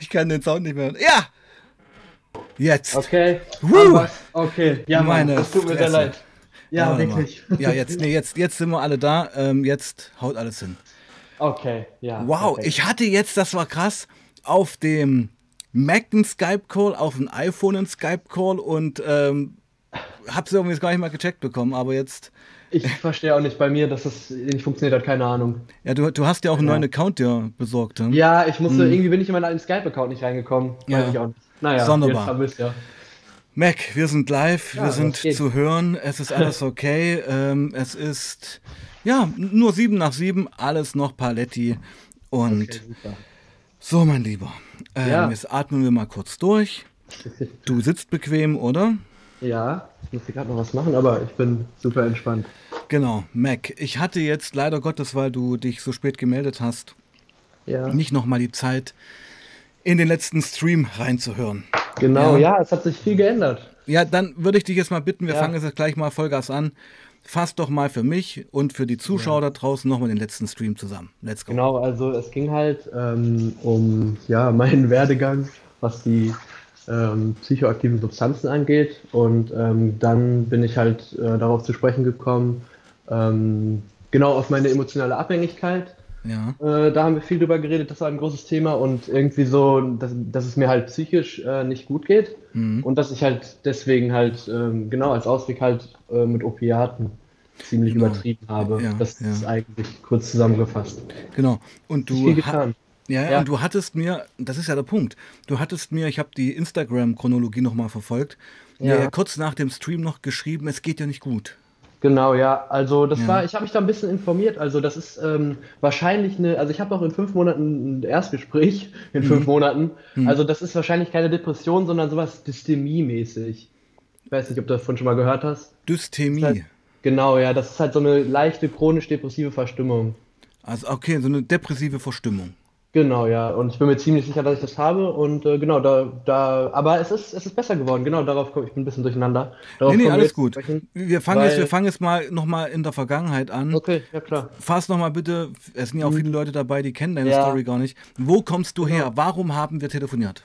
Ich kann den Sound nicht mehr hören. Ja! Jetzt. Okay. Woo! Okay. Ja, Meine Mann, das tut mir sehr leid. Ja, mal. wirklich. Ja, jetzt, nee, jetzt, jetzt sind wir alle da. Ähm, jetzt haut alles hin. Okay, ja. Wow, perfekt. ich hatte jetzt, das war krass, auf dem Mac einen Skype-Call, auf dem iPhone einen Skype-Call und ähm, hab's irgendwie jetzt gar nicht mal gecheckt bekommen, aber jetzt, Ich verstehe auch nicht bei mir, dass das nicht funktioniert hat, keine Ahnung. ja, du, du hast ja auch einen Ja. neuen Account dir besorgt, ne? Ja, ich musste, irgendwie bin ich in meinen alten Skype-Account nicht reingekommen. Ja. Weiß ich auch nicht. Naja, Sonderbar. jetzt haben wir es ja. Mac, wir sind live, Ja, wir sind zu hören, es ist alles okay, ähm, es ist, ja, nur sieben nach sieben, alles noch Paletti und Okay, super. so, mein Lieber, ähm, Ja. jetzt atmen wir mal kurz durch. Du sitzt bequem, oder? Ja, ich muss hier gerade noch was machen, aber ich bin super entspannt. Genau, Mac. Ich hatte jetzt leider Gottes, weil du dich so spät gemeldet hast, Ja. nicht nochmal die Zeit, in den letzten Stream reinzuhören. Genau, Ja. ja. es hat sich viel geändert. Ja, dann würde ich dich jetzt mal bitten, wir Ja. fangen jetzt gleich mal Vollgas an. Fass doch mal für mich und für die Zuschauer da draußen nochmal den letzten Stream zusammen. Let's go. Genau, also es ging halt ähm, um ja, meinen Werdegang, was die ähm, psychoaktiven Substanzen angeht. Und ähm, dann bin ich halt äh, darauf zu sprechen gekommen, ähm, genau auf meine emotionale Abhängigkeit. Ja, Äh, da haben wir viel drüber geredet, das war ein großes Thema und irgendwie so, dass, dass es mir halt psychisch äh, nicht gut geht Mhm. und dass ich halt deswegen halt ähm, genau als Ausweg halt äh, mit Opiaten ziemlich Genau. übertrieben habe. Ja, das ja. ist eigentlich kurz zusammengefasst. genau. Und du, ha. Ja, ja, und du hattest mir, das ist ja der Punkt, du hattest mir, ich habe die Instagram-Chronologie nochmal verfolgt, Ja. ja kurz nach dem Stream noch geschrieben, es geht ja nicht gut. Genau, ja. Also das Ja. war, ich habe mich da ein bisschen informiert. Also das ist ähm, wahrscheinlich eine, also ich habe auch in fünf Monaten ein Erstgespräch, in fünf Monaten. Also das ist wahrscheinlich keine Depression, sondern sowas Dystemie-mäßig. Ich weiß nicht, ob du davon schon mal gehört hast. Ist halt- Genau, ja, das ist halt so eine leichte chronisch-depressive Verstimmung. Also okay, so eine depressive Verstimmung. Genau, ja. Und ich bin mir ziemlich sicher, dass ich das habe. Und äh, genau, da, da, aber es ist, es ist besser geworden. Genau, darauf komme ich bin ein bisschen durcheinander. Darauf Nee, nee, wir alles jetzt gut. sprechen. Wir fangen, jetzt, weil- wir fangen jetzt mal nochmal in der Vergangenheit an. Okay, ja klar. Fass nochmal bitte, es sind ja auch viele Leute dabei, die kennen deine Ja. Story gar nicht. Wo kommst du Genau. her? Warum haben wir telefoniert?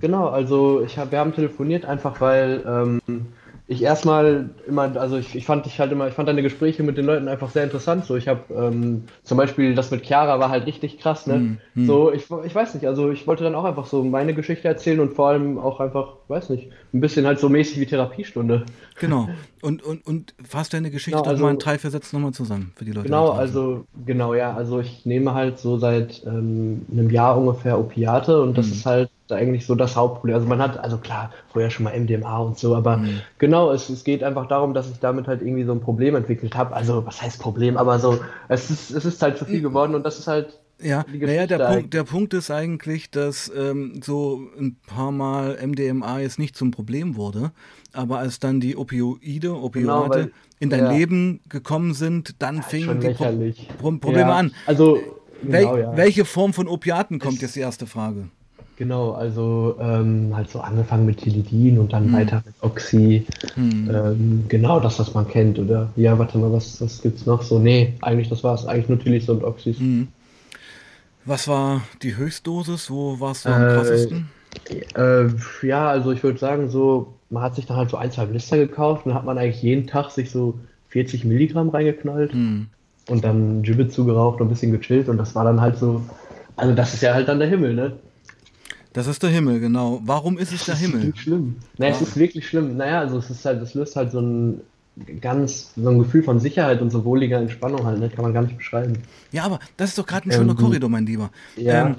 Genau, also ich hab, wir haben telefoniert einfach, weil ähm, ich erstmal immer, also ich, ich fand dich halt immer, ich fand deine Gespräche mit den Leuten einfach sehr interessant. So, ich habe ähm, zum Beispiel das mit Chiara war halt richtig krass, ne? Hm, So, ich, ich weiß nicht, also ich wollte dann auch einfach so meine Geschichte erzählen und vor allem auch einfach, weiß nicht, ein bisschen halt so mäßig wie Therapiestunde. Genau. Und, und, und fass deine Geschichte Genau, also- mal in drei, vier Sätzen nochmal zusammen für die Leute. Genau, also genau, ja, also ich nehme halt so seit ähm, einem Jahr ungefähr Opiate und das Mhm. ist halt eigentlich so das Hauptproblem. Also man hat, also klar, vorher schon mal MDMA und so, aber Mhm. genau, es, es geht einfach darum, dass ich damit halt irgendwie so ein Problem entwickelt habe. Also was heißt Problem, aber so, es ist, es ist halt zu viel geworden und das ist halt Ja, naja, der Punkt, der Punkt ist eigentlich, dass ähm, so ein paar Mal MDMA jetzt nicht zum Problem wurde, aber als dann die Opioide, Opioide Genau, in dein ja. Leben gekommen sind, dann schon fingen die Pro. Pro Probleme Ja, an. Also, Wel genau, ja. Welche Form von Opiaten kommt Es- jetzt die erste Frage? Genau, also ähm, halt so angefangen mit Tilidin und dann Hm. weiter mit Oxy. Hm. Ähm, genau das, was man kennt, oder? Ja, warte mal, was, was gibt's noch so? Nee, eigentlich das war's. Eigentlich nur Tilidin und Oxys. Hm. Was war die Höchstdosis? Wo warst du am Äh, krassesten? Äh, ja, also ich würde sagen, so, man hat sich dann halt so ein, zwei Blister gekauft und dann hat man eigentlich jeden Tag sich so 40 Milligramm reingeknallt Hm. und dann Gibbet zugeraucht und ein bisschen gechillt und das war dann halt so, also das ist ja halt dann der Himmel, ne? Das ist der Himmel, genau. Warum ist es der Das ist Himmel? schlimm. Naja, Ja. es ist wirklich schlimm. Naja, also es ist halt, es löst halt so ein ganz, so ein Gefühl von Sicherheit und so wohliger Entspannung halt, ne? Kann man gar nicht beschreiben. Ja, aber das ist doch gerade ein schöner Ähm, Korridor, mein Lieber. ja. Ähm,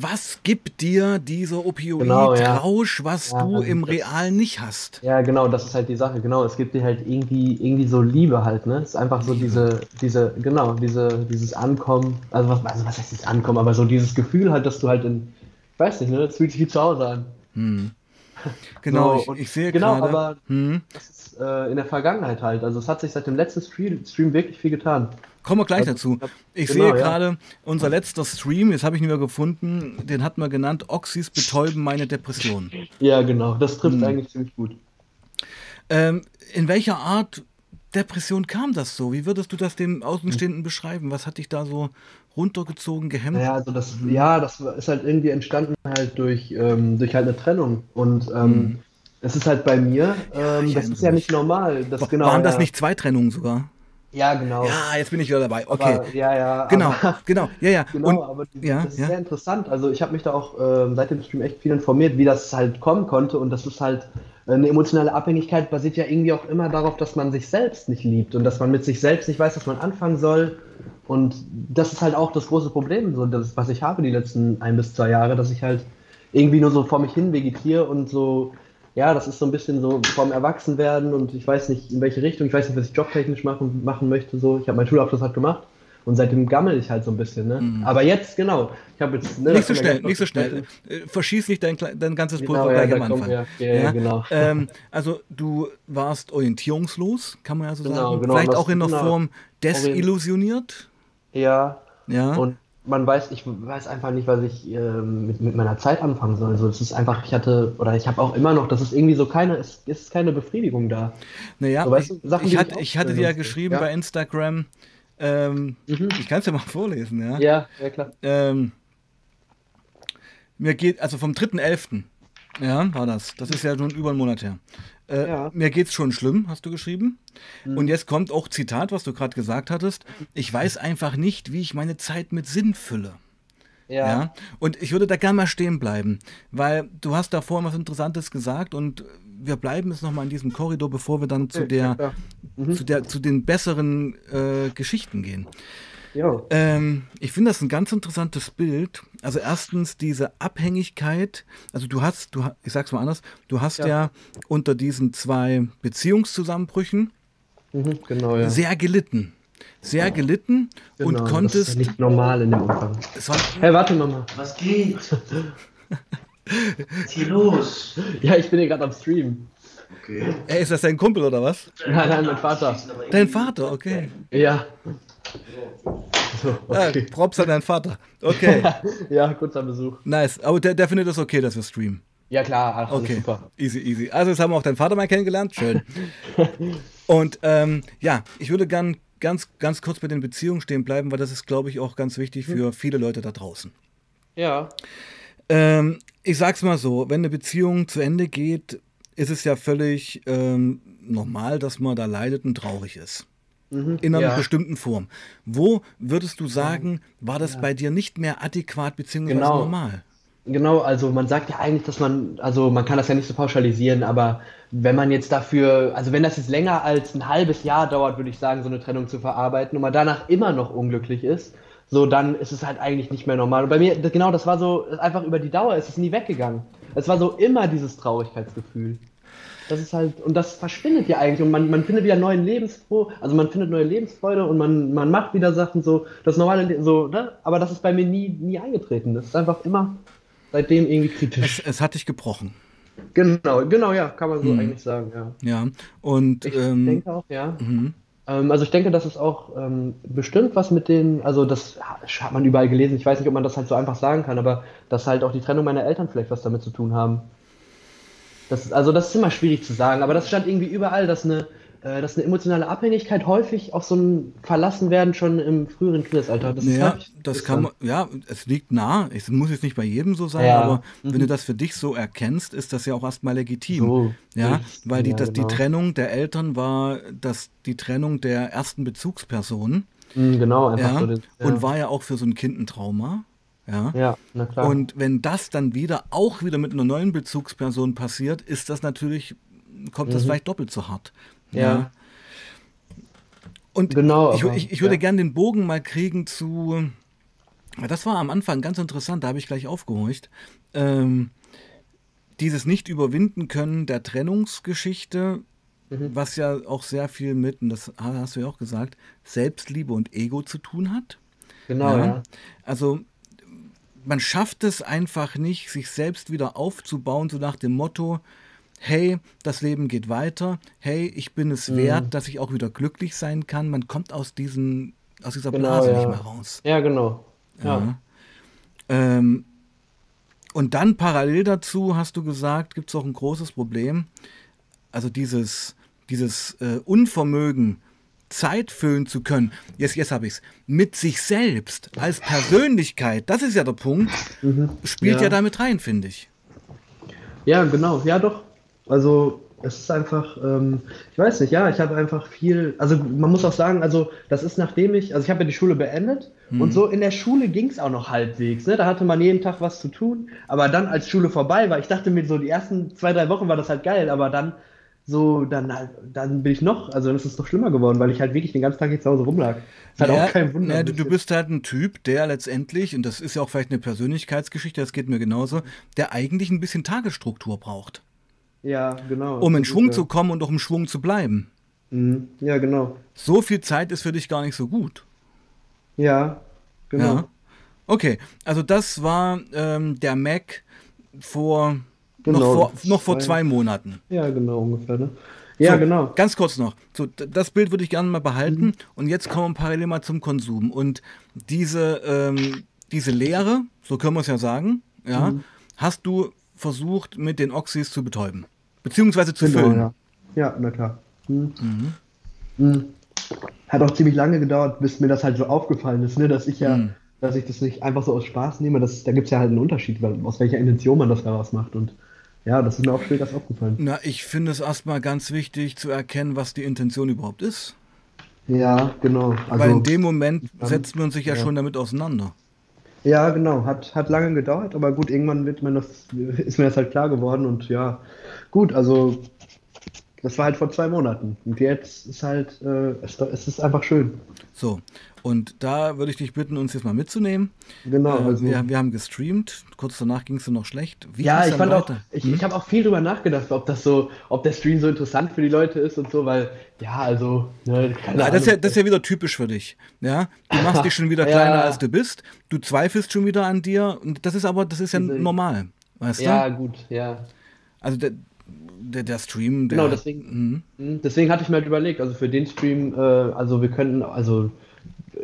was gibt dir dieser Genau, ja. Opioid-Rausch, was Ja, du also im das- Realen nicht hast? Ja, genau, das ist halt die Sache. Genau, es gibt dir halt irgendwie, irgendwie so Liebe halt, ne? Es ist einfach so diese, diese, genau, diese, dieses Ankommen, also was, also was heißt dieses Ankommen, aber so dieses Gefühl halt, dass du halt in, weiß nicht, ne? Es fühlt sich wie zu Hause an. Hm. Genau, So, ich, und- ich sehe genau, gerade. aber- Hm. Das ist äh, in der Vergangenheit halt. Also es hat sich seit dem letzten Stream, Stream wirklich viel getan. Kommen wir gleich Also, dazu. Ich genau, sehe ja. gerade, unser letzter Stream, jetzt habe ich ihn wieder gefunden, den hat man genannt, Oxys betäuben meine Depression. Ja, genau. Das trifft Hm. eigentlich ziemlich gut. Ähm, in welcher Art Depression kam das so? Wie würdest du das dem Außenstehenden beschreiben? Was hat dich da so runtergezogen, gehemmt? Ja, also das, ja, das ist halt irgendwie entstanden halt durch, ähm, durch halt eine Trennung. Und ähm, mhm. es ist halt bei mir, ähm, das ist ja nicht normal. Das, genau, Waren das ja. nicht zwei Trennungen sogar? Ja, genau. Ja, jetzt bin ich wieder dabei. Okay. Aber, ja, ja. Genau, aber, genau, ja, ja. Genau, und, aber die, ja, das ist ja. sehr interessant. Also ich habe mich da auch äh, seit dem Stream echt viel informiert, wie das halt kommen konnte. Und das ist halt eine emotionale Abhängigkeit basiert ja irgendwie auch immer darauf, dass man sich selbst nicht liebt und dass man mit sich selbst nicht weiß, was man anfangen soll. Und das ist halt auch das große Problem, so das, was ich habe die letzten ein bis zwei Jahre, dass ich halt irgendwie nur so vor mich hin vegetiere und so ja, das ist so ein bisschen so vom Erwachsenwerden und ich weiß nicht in welche Richtung, ich weiß nicht, was ich jobtechnisch machen, machen möchte. So. Ich habe meinen Schulabschluss halt gemacht und seitdem gammel ich halt so ein bisschen. Ne? Mhm. Aber jetzt, genau, ich habe jetzt. Ne, nicht so schnell, nicht so schnell. Äh, verschieß nicht dein, dein ganzes genau, Pulver ja, gleich am Anfang. ja, ja, ja, genau. Ähm, also du warst orientierungslos, kann man ja so genau, sagen. Genau, Vielleicht auch in der Form desillusioniert. Ja. Ja. Und man weiß, ich weiß einfach nicht, was ich äh, mit, mit meiner Zeit anfangen soll. Also es ist einfach, ich hatte, oder ich habe auch immer noch, das ist irgendwie so keine, es ist keine Befriedigung da. Naja, so, weißt du, Sachen, ich, hatte, ich hatte dir ja geschrieben ja. bei Instagram, ähm, mhm. ich kann es ja mal vorlesen, ja? Ja, ja klar. Ähm, mir geht, also vom 3.11., ja, war das. Das ist ja schon über einen Monat her. Äh, ja. Mir geht's schon schlimm, hast du geschrieben. Mhm. Und jetzt kommt auch Zitat, was du gerade gesagt hattest. Ich weiß einfach nicht, wie ich meine Zeit mit Sinn fülle. Ja. ja. Und ich würde da gerne mal stehen bleiben, weil du hast da vorhin was Interessantes gesagt und wir bleiben jetzt nochmal in diesem Korridor, bevor wir dann zu der, ja, mhm. zu, der zu den besseren äh, Geschichten gehen. Ähm, ich finde das ein ganz interessantes Bild. Also erstens diese Abhängigkeit. Also du hast, du, ich sag's mal anders, du hast ja, ja unter diesen zwei Beziehungszusammenbrüchen mhm, genau, ja. sehr gelitten. Sehr gelitten genau, und konntest. Das ist nicht normal in dem Umfang. hey, warte Mama. Was geht? Was ist hier los? Ja, ich bin hier gerade am Stream. Okay. Ey, ist das dein Kumpel oder was? Nein, nein, mein Vater. Dein Vater, okay. Ja. So, okay. ja, Props an deinen Vater. Okay. ja, kurzer Besuch. Nice. Aber der, der findet es okay, dass wir streamen. Ja, klar. Ach, okay. super. Easy, easy. Also, jetzt haben wir auch deinen Vater mal kennengelernt. Schön. Und ähm, ja, ich würde gern ganz, ganz kurz bei den Beziehungen stehen bleiben, weil das ist, glaube ich, auch ganz wichtig für viele Leute da draußen. Ja. Ähm, ich sag's mal so: Wenn eine Beziehung zu Ende geht, ist es ja völlig ähm, normal, dass man da leidet und traurig ist. Mhm, in einer ja. bestimmten Form. Wo würdest du sagen, war das ja. bei dir nicht mehr adäquat bzw. Genau. normal? Genau, also man sagt ja eigentlich, dass man, also man kann das ja nicht so pauschalisieren, aber wenn man jetzt dafür, also wenn das jetzt länger als ein halbes Jahr dauert, würde ich sagen, so eine Trennung zu verarbeiten und man danach immer noch unglücklich ist, so dann ist es halt eigentlich nicht mehr normal. Und bei mir, genau, das war so, einfach über die Dauer ist es nie weggegangen. Es war so immer dieses Traurigkeitsgefühl. Das ist halt, und das verschwindet ja eigentlich und man, man findet wieder neuen Lebensfroh, also man findet neue Lebensfreude und man, man macht wieder Sachen so, das normale so, ne? Aber das ist bei mir nie, nie eingetreten. Das ist einfach immer seitdem irgendwie kritisch. Es, es hat dich gebrochen. Genau, genau, ja, kann man so mhm. eigentlich sagen, ja. Ja, und ich ähm, denke auch, ja. Mhm. Ähm, also ich denke, dass es auch ähm, bestimmt was mit den, also das hat man überall gelesen, ich weiß nicht, ob man das halt so einfach sagen kann, aber dass halt auch die Trennung meiner Eltern vielleicht was damit zu tun haben. Das, also das ist immer schwierig zu sagen, aber das stand irgendwie überall, dass eine, dass eine emotionale Abhängigkeit häufig auch so ein Verlassenwerden schon im früheren Kindesalter. Das ja, das kann man, ja, es liegt nah. Es muss jetzt nicht bei jedem so sein, ja. aber mhm. wenn du das für dich so erkennst, ist das ja auch erstmal legitim. So, ja, weil die, ja, das, genau. die Trennung der Eltern war das, die Trennung der ersten Bezugsperson. Mhm, genau, einfach ja, so den. Und war ja auch für so ein Kind ein Trauma. Ja? ja, na klar. Und wenn das dann wieder auch wieder mit einer neuen Bezugsperson passiert, ist das natürlich, kommt das mhm. vielleicht doppelt so hart. Ja. Und genau, ich, ich, ich würde ja. gerne den Bogen mal kriegen zu, das war am Anfang ganz interessant, da habe ich gleich aufgehorcht. Ähm, dieses nicht überwinden können der Trennungsgeschichte, mhm. was ja auch sehr viel mit, und das hast du ja auch gesagt, Selbstliebe und Ego zu tun hat. Genau, ja. ja. Also man schafft es einfach nicht, sich selbst wieder aufzubauen, so nach dem Motto, hey, das Leben geht weiter, hey, ich bin es mhm. wert, dass ich auch wieder glücklich sein kann. Man kommt aus, diesen, aus dieser genau, Blase ja. nicht mehr raus. Ja, genau. Ja. ja. Ähm, und dann parallel dazu hast du gesagt, gibt es auch ein großes Problem. Also dieses dieses äh, Unvermögen, Zeit füllen zu können, jetzt, jetzt habe ich es, mit sich selbst als Persönlichkeit, das ist ja der Punkt, mhm. spielt ja. ja damit rein, finde ich. Ja, genau, ja doch. Also es ist einfach, ähm, ich weiß nicht, ja, ich habe einfach viel, also man muss auch sagen, also das ist nachdem ich, also ich habe ja die Schule beendet mhm. und so in der Schule ging es auch noch halbwegs, ne? da hatte man jeden Tag was zu tun, aber dann als Schule vorbei war, ich dachte mir so, die ersten zwei, drei Wochen war das halt geil, aber dann so, dann, dann bin ich noch, also dann ist es noch schlimmer geworden, weil ich halt wirklich den ganzen Tag jetzt zu Hause rumlag. Ist halt ja, auch kein Wunder. Ja, du, du, bist halt ein Typ, der letztendlich, und das ist ja auch vielleicht eine Persönlichkeitsgeschichte, das geht mir genauso, der eigentlich ein bisschen Tagesstruktur braucht. Ja, genau. Um in Schwung zu kommen und auch im Schwung zu bleiben. Mhm. Ja, genau. So viel Zeit ist für dich gar nicht so gut. Ja, genau. Ja. Okay, also das war ähm, der Mac vor Genau, noch vor, noch vor zwei Monaten. Ja, genau, ungefähr. Ne? Ja, so, genau. Ganz kurz noch. So, das Bild würde ich gerne mal behalten. Mhm. Und jetzt kommen wir parallel mal zum Konsum. Und diese, ähm, diese Lehre, so können wir es ja sagen, ja, mhm. hast du versucht, mit den Oxys zu betäuben. Beziehungsweise zu genau, füllen. Ja. ja, na klar. Mhm. mhm. Mhm. Hat auch ziemlich lange gedauert, bis mir das halt so aufgefallen ist, ne, dass ich ja, mhm. dass ich das nicht einfach so aus Spaß nehme. Das, da gibt es ja halt einen Unterschied, aus welcher Intention man das daraus macht. Und ja, das ist mir auch später aufgefallen. Na, ich finde es erstmal ganz wichtig zu erkennen, was die Intention überhaupt ist. Ja, genau. Also, Weil in dem Moment dann, setzt man sich ja, ja, schon damit auseinander. Ja, genau. Hat, hat lange gedauert, aber gut, irgendwann wird man das, ist mir das halt klar geworden und ja, gut, also das war halt vor zwei Monaten. Und jetzt ist halt, äh, es, es ist einfach schön. So, und da würde ich dich bitten, uns jetzt mal mitzunehmen. Genau. Äh, also wir, wir, haben gestreamt, kurz danach ging es noch schlecht. Wie ja, ich fand weiter? auch, ich, hm? ich habe auch viel drüber nachgedacht, ob das so, ob der Stream so interessant für die Leute ist und so, weil, ja, also, ne, ja, das, ist ja, das ist ja wieder typisch für dich. Ja, du machst dich schon wieder kleiner, ja. als du bist. Du zweifelst schon wieder an dir. Und das ist aber, das ist ja Diese, normal. Weißt ja, du? gut, ja. Also der, der, der Stream, der, Genau, deswegen, mhm. deswegen hatte ich mir halt überlegt, also für den Stream, äh, also wir könnten, also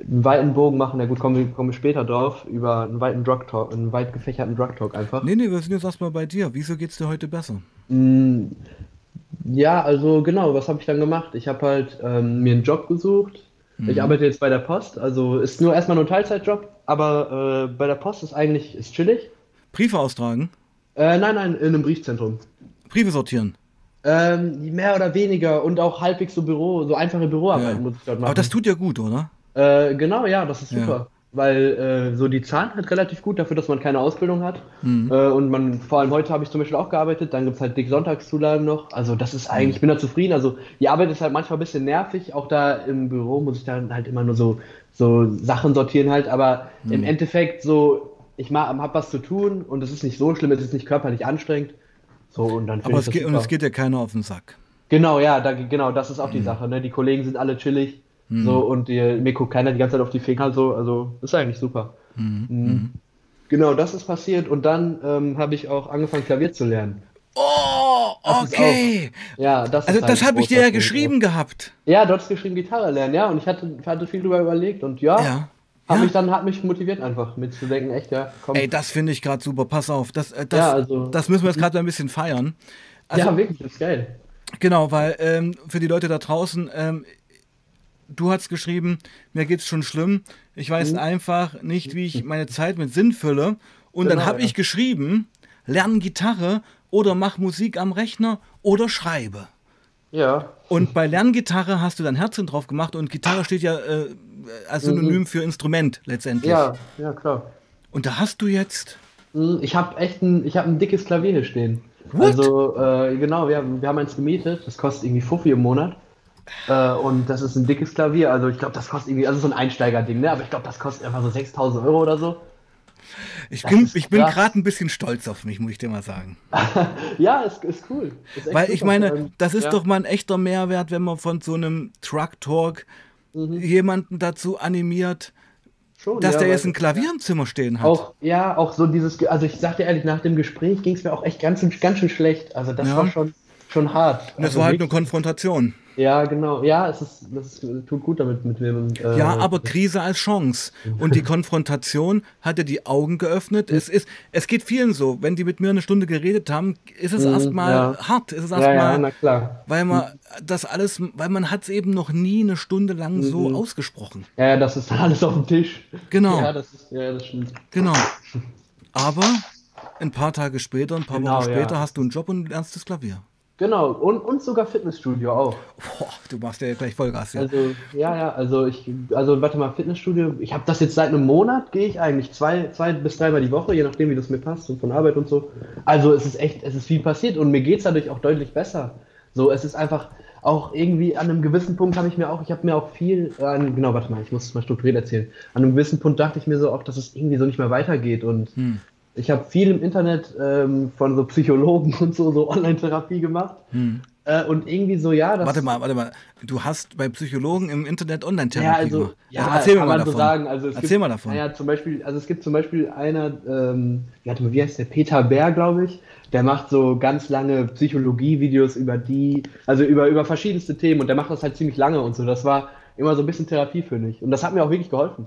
einen weiten Bogen machen, na gut, kommen wir, kommen wir später drauf, über einen weiten Drug Talk, einen weit gefächerten Drug Talk einfach. Nee, nee, wir sind jetzt erstmal bei dir. Wieso geht's dir heute besser? Mm, ja, also genau, was habe ich dann gemacht? Ich habe halt ähm, mir einen Job gesucht. Mhm. Ich arbeite jetzt bei der Post, also ist nur erstmal nur ein Teilzeitjob, aber äh, bei der Post ist eigentlich ist chillig. Briefe austragen? Äh, nein, nein, in einem Briefzentrum. Briefe sortieren? Ähm, mehr oder weniger und auch halbwegs so Büro, so einfache Büroarbeit ja. muss ich dort machen. Aber das tut ja gut, oder? Äh, genau, ja, das ist super. Ja. Weil äh, so die zahlen halt relativ gut dafür, dass man keine Ausbildung hat. Mhm. Äh, und man, vor allem heute habe ich zum Beispiel auch gearbeitet, dann gibt es halt dick Sonntagszulagen noch. Also das ist eigentlich, mhm. ich bin da zufrieden. Also die Arbeit ist halt manchmal ein bisschen nervig. Auch da im Büro muss ich dann halt immer nur so, so Sachen sortieren halt. Aber mhm. im Endeffekt so, ich habe was zu tun und es ist nicht so schlimm, es ist nicht körperlich anstrengend. So, und dann Aber es geht, und es geht ja keiner auf den Sack. Genau, ja, da, genau, das ist auch die mhm. Sache. Ne? Die Kollegen sind alle chillig. Mhm. So, und die, mir guckt keiner die ganze Zeit auf die Finger, so, also ist eigentlich super. Mhm. Mhm. Genau, das ist passiert und dann ähm, habe ich auch angefangen, Klavier zu lernen. Oh, okay. Auch, ja, das Also, das habe ich dir ja geschrieben auch. gehabt. Ja, du hast geschrieben, Gitarre lernen, ja, und ich hatte, hatte viel drüber überlegt und ja. ja. Hat ja. mich dann hat mich motiviert einfach mitzudenken, echt, ja. Komm. Ey, das finde ich gerade super. Pass auf, das, äh, das, ja, also, das müssen wir jetzt gerade ein bisschen feiern. Also, ja, wirklich, das ist geil. Genau, weil ähm, für die Leute da draußen, ähm, du hast geschrieben, mir geht es schon schlimm. Ich weiß mhm. einfach nicht, wie ich meine Zeit mit Sinn fülle. Und genau, dann habe ja. ich geschrieben, lern Gitarre oder mach Musik am Rechner oder schreibe. Ja. Und bei Lerngitarre hast du dein Herzchen drauf gemacht und Gitarre steht ja äh, als Synonym mhm. für Instrument letztendlich. Ja, ja, klar. Und da hast du jetzt. Mhm, ich habe echt ein, ich hab ein dickes Klavier hier stehen. What? Also, äh, genau, wir, wir haben eins gemietet, das kostet irgendwie Fuffi im Monat. Äh, und das ist ein dickes Klavier. Also ich glaube, das kostet irgendwie, also so ein Einsteigerding, ne? Aber ich glaube, das kostet einfach so 6000 Euro oder so. Ich das bin, ich bin gerade ein bisschen stolz auf mich, muss ich dir mal sagen. ja, ist, ist cool. Ist Weil ich meine, das ist ja. doch mal ein echter Mehrwert, wenn man von so einem Truck Talk mhm. jemanden dazu animiert, Schon, dass ja, der jetzt ein Klavier im Zimmer stehen hat. Auch, ja, auch so dieses, also ich sag dir ehrlich, nach dem Gespräch ging es mir auch echt ganz, ganz schön schlecht. Also das ja. war schon, schon hart. Und das also war halt eine Konfrontation. Ja, genau. Ja, es ist, das tut gut damit mit mir. Äh, ja, aber Krise als Chance. Und die Konfrontation hat dir die Augen geöffnet. Es, ist, es geht vielen so. Wenn die mit mir eine Stunde geredet haben, ist es mhm, erstmal ja. hart. Ist es erstmal, ja, ja, na klar. weil man das alles, weil man hat es eben noch nie eine Stunde lang mhm. so ausgesprochen. Ja, das ist alles auf dem Tisch. Genau. Ja, das ist, ja, das stimmt. Genau. Aber ein paar Tage später, ein paar genau, Wochen später hast du einen Job und lernst das Klavier. Genau, und, und sogar Fitnessstudio auch. Boah, du machst ja gleich Vollgas, ja. Also, ja, ja, also ich, also warte mal, Fitnessstudio, ich habe das jetzt seit einem Monat, gehe ich eigentlich zwei, zwei bis dreimal die Woche, je nachdem, wie das mir passt und von Arbeit und so. Also es ist echt, es ist viel passiert und mir geht es dadurch auch deutlich besser. So, es ist einfach auch irgendwie an einem gewissen Punkt habe ich mir auch, ich habe mir auch viel, äh, genau, warte mal, ich muss es mal strukturiert erzählen. An einem gewissen Punkt dachte ich mir so auch, dass es irgendwie so nicht mehr weitergeht und hm ich habe viel im Internet ähm, von so Psychologen und so, so Online-Therapie gemacht. Hm. Äh, und irgendwie so, ja. Das warte mal, warte mal. Du hast bei Psychologen im Internet Online-Therapie ja, also, gemacht. Ja, also erzähl kann mal davon. so sagen. Also es erzähl gibt, mal davon. Ja, zum Beispiel, also es gibt zum Beispiel einer, ähm, wie heißt der? Peter Bär, glaube ich. Der macht so ganz lange Psychologie-Videos über die, also über, über verschiedenste Themen und der macht das halt ziemlich lange und so. Das war immer so ein bisschen Therapie für mich. Und das hat mir auch wirklich geholfen.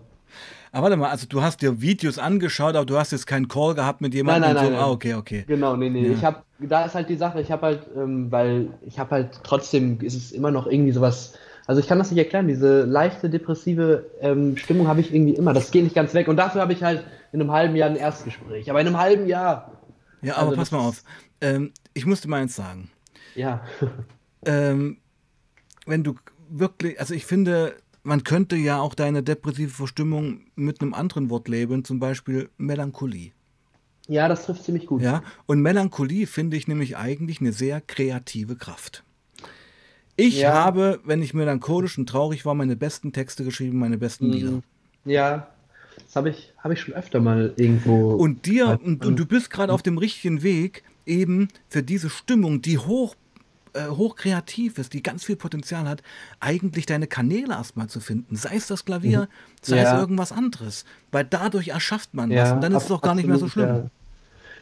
Aber warte mal, also du hast dir Videos angeschaut, aber du hast jetzt keinen Call gehabt mit jemandem. Nein, nein, so. nein, Ah, okay, okay. Genau, nee, nee. Ja. Ich habe, da ist halt die Sache, ich habe halt, ähm, weil ich habe halt trotzdem, ist es immer noch irgendwie sowas. Also ich kann das nicht erklären, diese leichte depressive ähm, Stimmung habe ich irgendwie immer. Das geht nicht ganz weg. Und dafür habe ich halt in einem halben Jahr ein Erstgespräch. Aber in einem halben Jahr. Ja, aber also pass mal auf. Ähm, ich musste mal eins sagen. Ja. ähm, wenn du wirklich, also ich finde, man könnte ja auch deine depressive Verstimmung mit einem anderen Wort labeln, zum Beispiel Melancholie. Ja, das trifft ziemlich gut. Ja, und Melancholie finde ich nämlich eigentlich eine sehr kreative Kraft. Ich ja. habe, wenn ich melancholisch und traurig war, meine besten Texte geschrieben, meine besten Lieder. Mhm. Ja, das habe ich, hab ich schon öfter mal irgendwo. Und dir, und, und du bist gerade auf dem richtigen Weg, eben für diese Stimmung, die hoch äh, hochkreativ ist, die ganz viel Potenzial hat, eigentlich deine Kanäle erstmal zu finden. Sei es das Klavier, mhm. sei ja. es irgendwas anderes. Weil dadurch erschafft man ja, was und dann ist es doch gar nicht mehr so schlimm.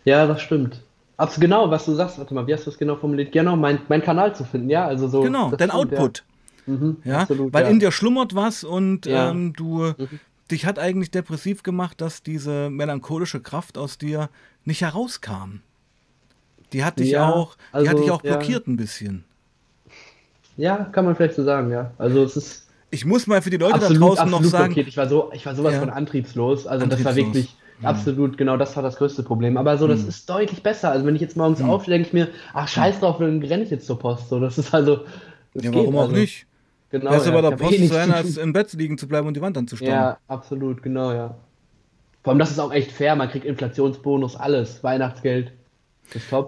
Ja, ja das stimmt. Absolut, genau, was du sagst, warte mal, wie hast du das genau formuliert? Genau, mein, mein Kanal zu finden, ja, also so. Genau, dein stimmt, Output. Ja, mhm, ja? Absolut, weil in dir schlummert was und ähm, du, mhm. dich hat eigentlich depressiv gemacht, dass diese melancholische Kraft aus dir nicht herauskam. Die hat dich ja, auch, die also, hat dich auch blockiert ja. ein bisschen. Ja, kann man vielleicht so sagen, ja. Also es ist. Ich muss mal für die Leute absolut, da draußen noch sagen. Blockiert. Ich war so, ich war sowas ja. von antriebslos. Also antriebslos. das war wirklich absolut, genau, das war das größte Problem. Aber so, das mhm. ist deutlich besser. Also wenn ich jetzt morgens mhm. aufstehe, denke ich mir, ach scheiß drauf, dann renne ich jetzt zur Post. So, das ist also. Das ja, warum also. auch nicht? Genau. Besser ja, bei der Post eh sein, als im Bett liegen zu bleiben und die Wand anzustarren. Ja, absolut, genau, ja. Vor allem, das ist auch echt fair. Man kriegt Inflationsbonus, alles, Weihnachtsgeld.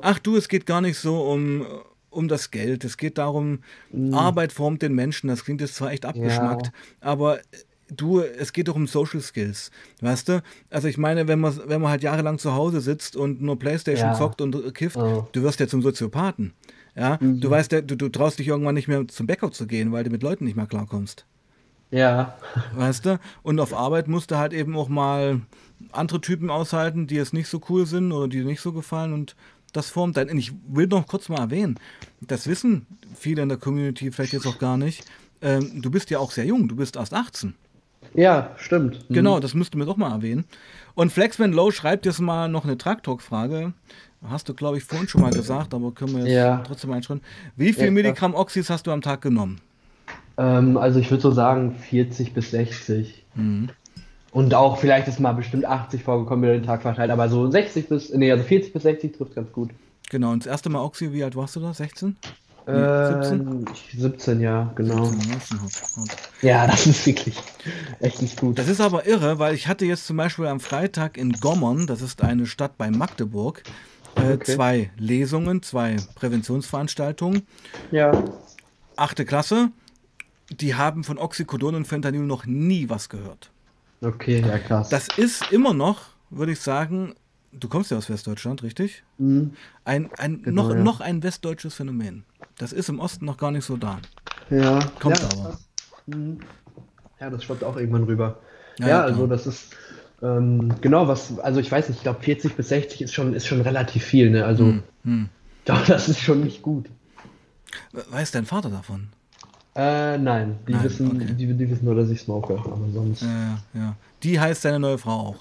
Ach du, es geht gar nicht so um, um das Geld. Es geht darum, mhm. Arbeit formt den Menschen. Das klingt jetzt zwar echt abgeschmackt, ja. aber du, es geht doch um Social Skills, weißt du? Also ich meine, wenn man, wenn man halt jahrelang zu Hause sitzt und nur Playstation ja. zockt und kifft, oh. du wirst ja zum Soziopathen. Ja, mhm. du weißt, du, du traust dich irgendwann nicht mehr zum Bäcker zu gehen, weil du mit Leuten nicht mehr klarkommst. Ja. Weißt du? Und auf Arbeit musst du halt eben auch mal andere Typen aushalten, die es nicht so cool sind oder die dir nicht so gefallen und das formt dann. Und ich will noch kurz mal erwähnen, das wissen viele in der Community vielleicht jetzt auch gar nicht. Ähm, du bist ja auch sehr jung, du bist erst 18. Ja, stimmt. Mhm. Genau, das müssten wir doch mal erwähnen. Und Flexman Low schreibt jetzt mal noch eine Track-Talk-Frage. Hast du, glaube ich, vorhin schon mal gesagt, aber können wir jetzt ja. trotzdem einschreiben. Wie viel ja, Milligramm Oxys hast du am Tag genommen? Ähm, also ich würde so sagen 40 bis 60. Mhm. Und auch vielleicht ist mal bestimmt 80 vorgekommen über den Tag verteilt, aber so 60 bis, nee, also 40 bis 60 trifft ganz gut. Genau, und das erste Mal Oxy, wie alt warst du da? 16? Nee, 17? 17, ja, genau. 17, ja, das ist wirklich echt nicht gut. Das ist aber irre, weil ich hatte jetzt zum Beispiel am Freitag in Gommern, das ist eine Stadt bei Magdeburg, äh, okay. zwei Lesungen, zwei Präventionsveranstaltungen. Ja. Achte Klasse, die haben von Oxycodon und Fentanyl noch nie was gehört. Okay, ja krass. Das ist immer noch, würde ich sagen, du kommst ja aus Westdeutschland, richtig? Mhm. Ein, ein, genau, noch, ja. noch ein westdeutsches Phänomen. Das ist im Osten noch gar nicht so da. Ja. Kommt ja, aber. Mhm. Ja, das schwappt auch irgendwann rüber. Ja, ja also das ist ähm, genau was, also ich weiß nicht, ich glaube 40 bis 60 ist schon, ist schon relativ viel, ne? Also mhm. das ist schon nicht gut. Weiß dein Vater davon? Äh, nein, die, nein, wissen, okay. die, die, wissen nur, dass ich smoke, aber sonst. Ja, ja. Die heißt deine neue Frau auch?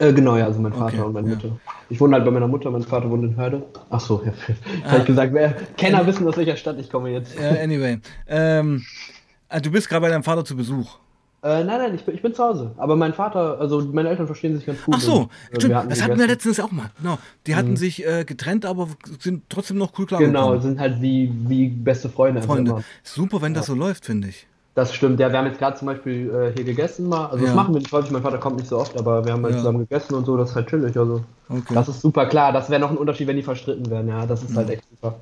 Äh, genau, ja, also mein Vater okay, und meine ja. Mutter. Ich wohne halt bei meiner Mutter, mein Vater wohnt in Hörde. Ach so, ja, ah. habe ich gesagt, wer Kenner wissen, aus welcher Stadt ich komme jetzt. Ja, anyway. Ähm, ah, du bist gerade bei deinem Vater zu Besuch. Äh, nein, nein, ich bin, ich bin zu Hause. Aber mein Vater, also meine Eltern verstehen sich ganz gut. Ach so, und, äh, das hatten wir letztens auch mal. Genau. Die hatten mhm. sich äh, getrennt, aber sind trotzdem noch cool klar Genau, sind halt wie, wie beste Freunde. Freunde. Super, wenn ja. das so läuft, finde ich. Das stimmt, ja, wir haben jetzt gerade zum Beispiel äh, hier gegessen mal. Also ja. das machen wir nicht häufig, mein Vater kommt nicht so oft, aber wir haben halt ja. zusammen gegessen und so, das ist halt chillig. Also okay. das ist super klar. Das wäre noch ein Unterschied, wenn die verstritten wären, ja. Das ist halt echt super.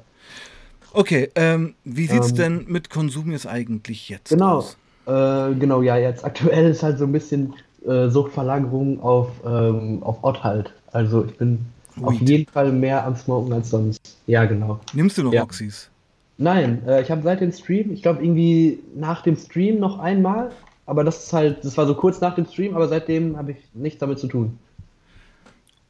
Okay, ähm, wie sieht's ähm, denn mit Konsum jetzt eigentlich jetzt genau. aus? Äh, genau, ja, jetzt aktuell ist halt so ein bisschen äh, Suchtverlagerung auf, ähm, auf Ott halt. Also ich bin Weed. auf jeden Fall mehr am Smoken als sonst. Ja, genau. Nimmst du noch ja. Oxys? Nein, äh, ich habe seit dem Stream, ich glaube irgendwie nach dem Stream noch einmal, aber das ist halt, das war so kurz nach dem Stream, aber seitdem habe ich nichts damit zu tun.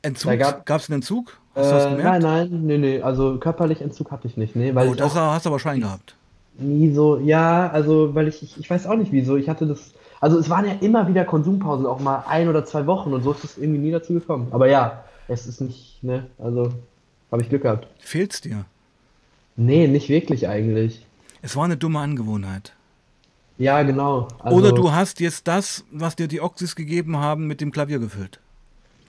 Entzug? Gab es einen Entzug? Hast äh, nein, nein, nee, nee, also körperlich Entzug hatte ich nicht, nee, weil oh, das hast du aber Schwein gehabt nie so, ja, also, weil ich, ich, ich weiß auch nicht wieso. Ich hatte das, also es waren ja immer wieder Konsumpausen, auch mal ein oder zwei Wochen und so ist es irgendwie nie dazu gekommen. Aber ja, es ist nicht, ne, also habe ich Glück gehabt. Fehlt's dir? Nee, nicht wirklich eigentlich. Es war eine dumme Angewohnheit. Ja, genau. Also, Oder du hast jetzt das, was dir die Oxys gegeben haben, mit dem Klavier gefüllt.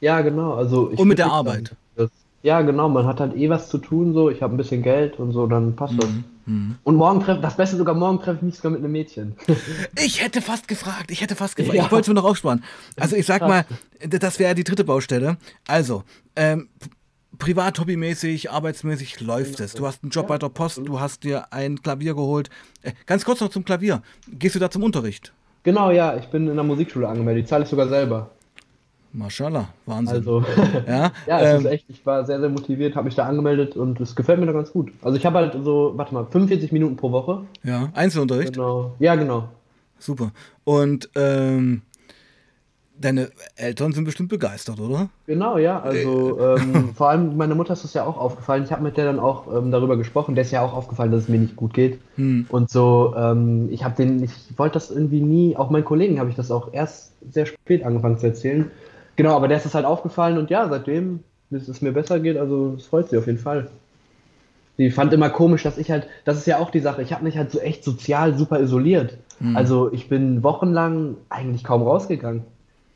Ja, genau. Also und mit der Arbeit. Das, ja, genau. Man hat halt eh was zu tun, so. Ich habe ein bisschen Geld und so, dann passt mhm. das. Mhm. Und morgen treffe, das Beste sogar, morgen treffe ich mich sogar mit einem Mädchen. ich hätte fast gefragt, ich hätte fast gefragt. Ja. Ich wollte es mir noch aufsparen. Also ich sag mal, das wäre die dritte Baustelle. Also, ähm, privat, hobbymäßig, arbeitsmäßig läuft es. Du hast einen Job bei der Post, du hast dir ein Klavier geholt. Äh, ganz kurz noch zum Klavier. Gehst du da zum Unterricht? Genau, ja, ich bin in der Musikschule angemeldet. Die zahle ich sogar selber. Maschallah, Wahnsinn. Also, ja, ja es ähm, ist echt, ich war sehr, sehr motiviert, habe mich da angemeldet und es gefällt mir da ganz gut. Also ich habe halt so, warte mal, 45 Minuten pro Woche. Ja, Einzelunterricht? Genau. Ja, genau. Super. Und ähm, deine Eltern sind bestimmt begeistert, oder? Genau, ja. Also äh. ähm, vor allem meine Mutter ist das ja auch aufgefallen. Ich habe mit der dann auch ähm, darüber gesprochen. Der ist ja auch aufgefallen, dass es mir nicht gut geht. Hm. Und so, ähm, ich habe den, ich wollte das irgendwie nie, auch meinen Kollegen habe ich das auch erst sehr spät angefangen zu erzählen. Genau, aber der ist das halt aufgefallen und ja, seitdem, bis es mir besser geht, also es freut sie auf jeden Fall. Sie fand immer komisch, dass ich halt, das ist ja auch die Sache, ich habe mich halt so echt sozial super isoliert. Mhm. Also ich bin wochenlang eigentlich kaum rausgegangen.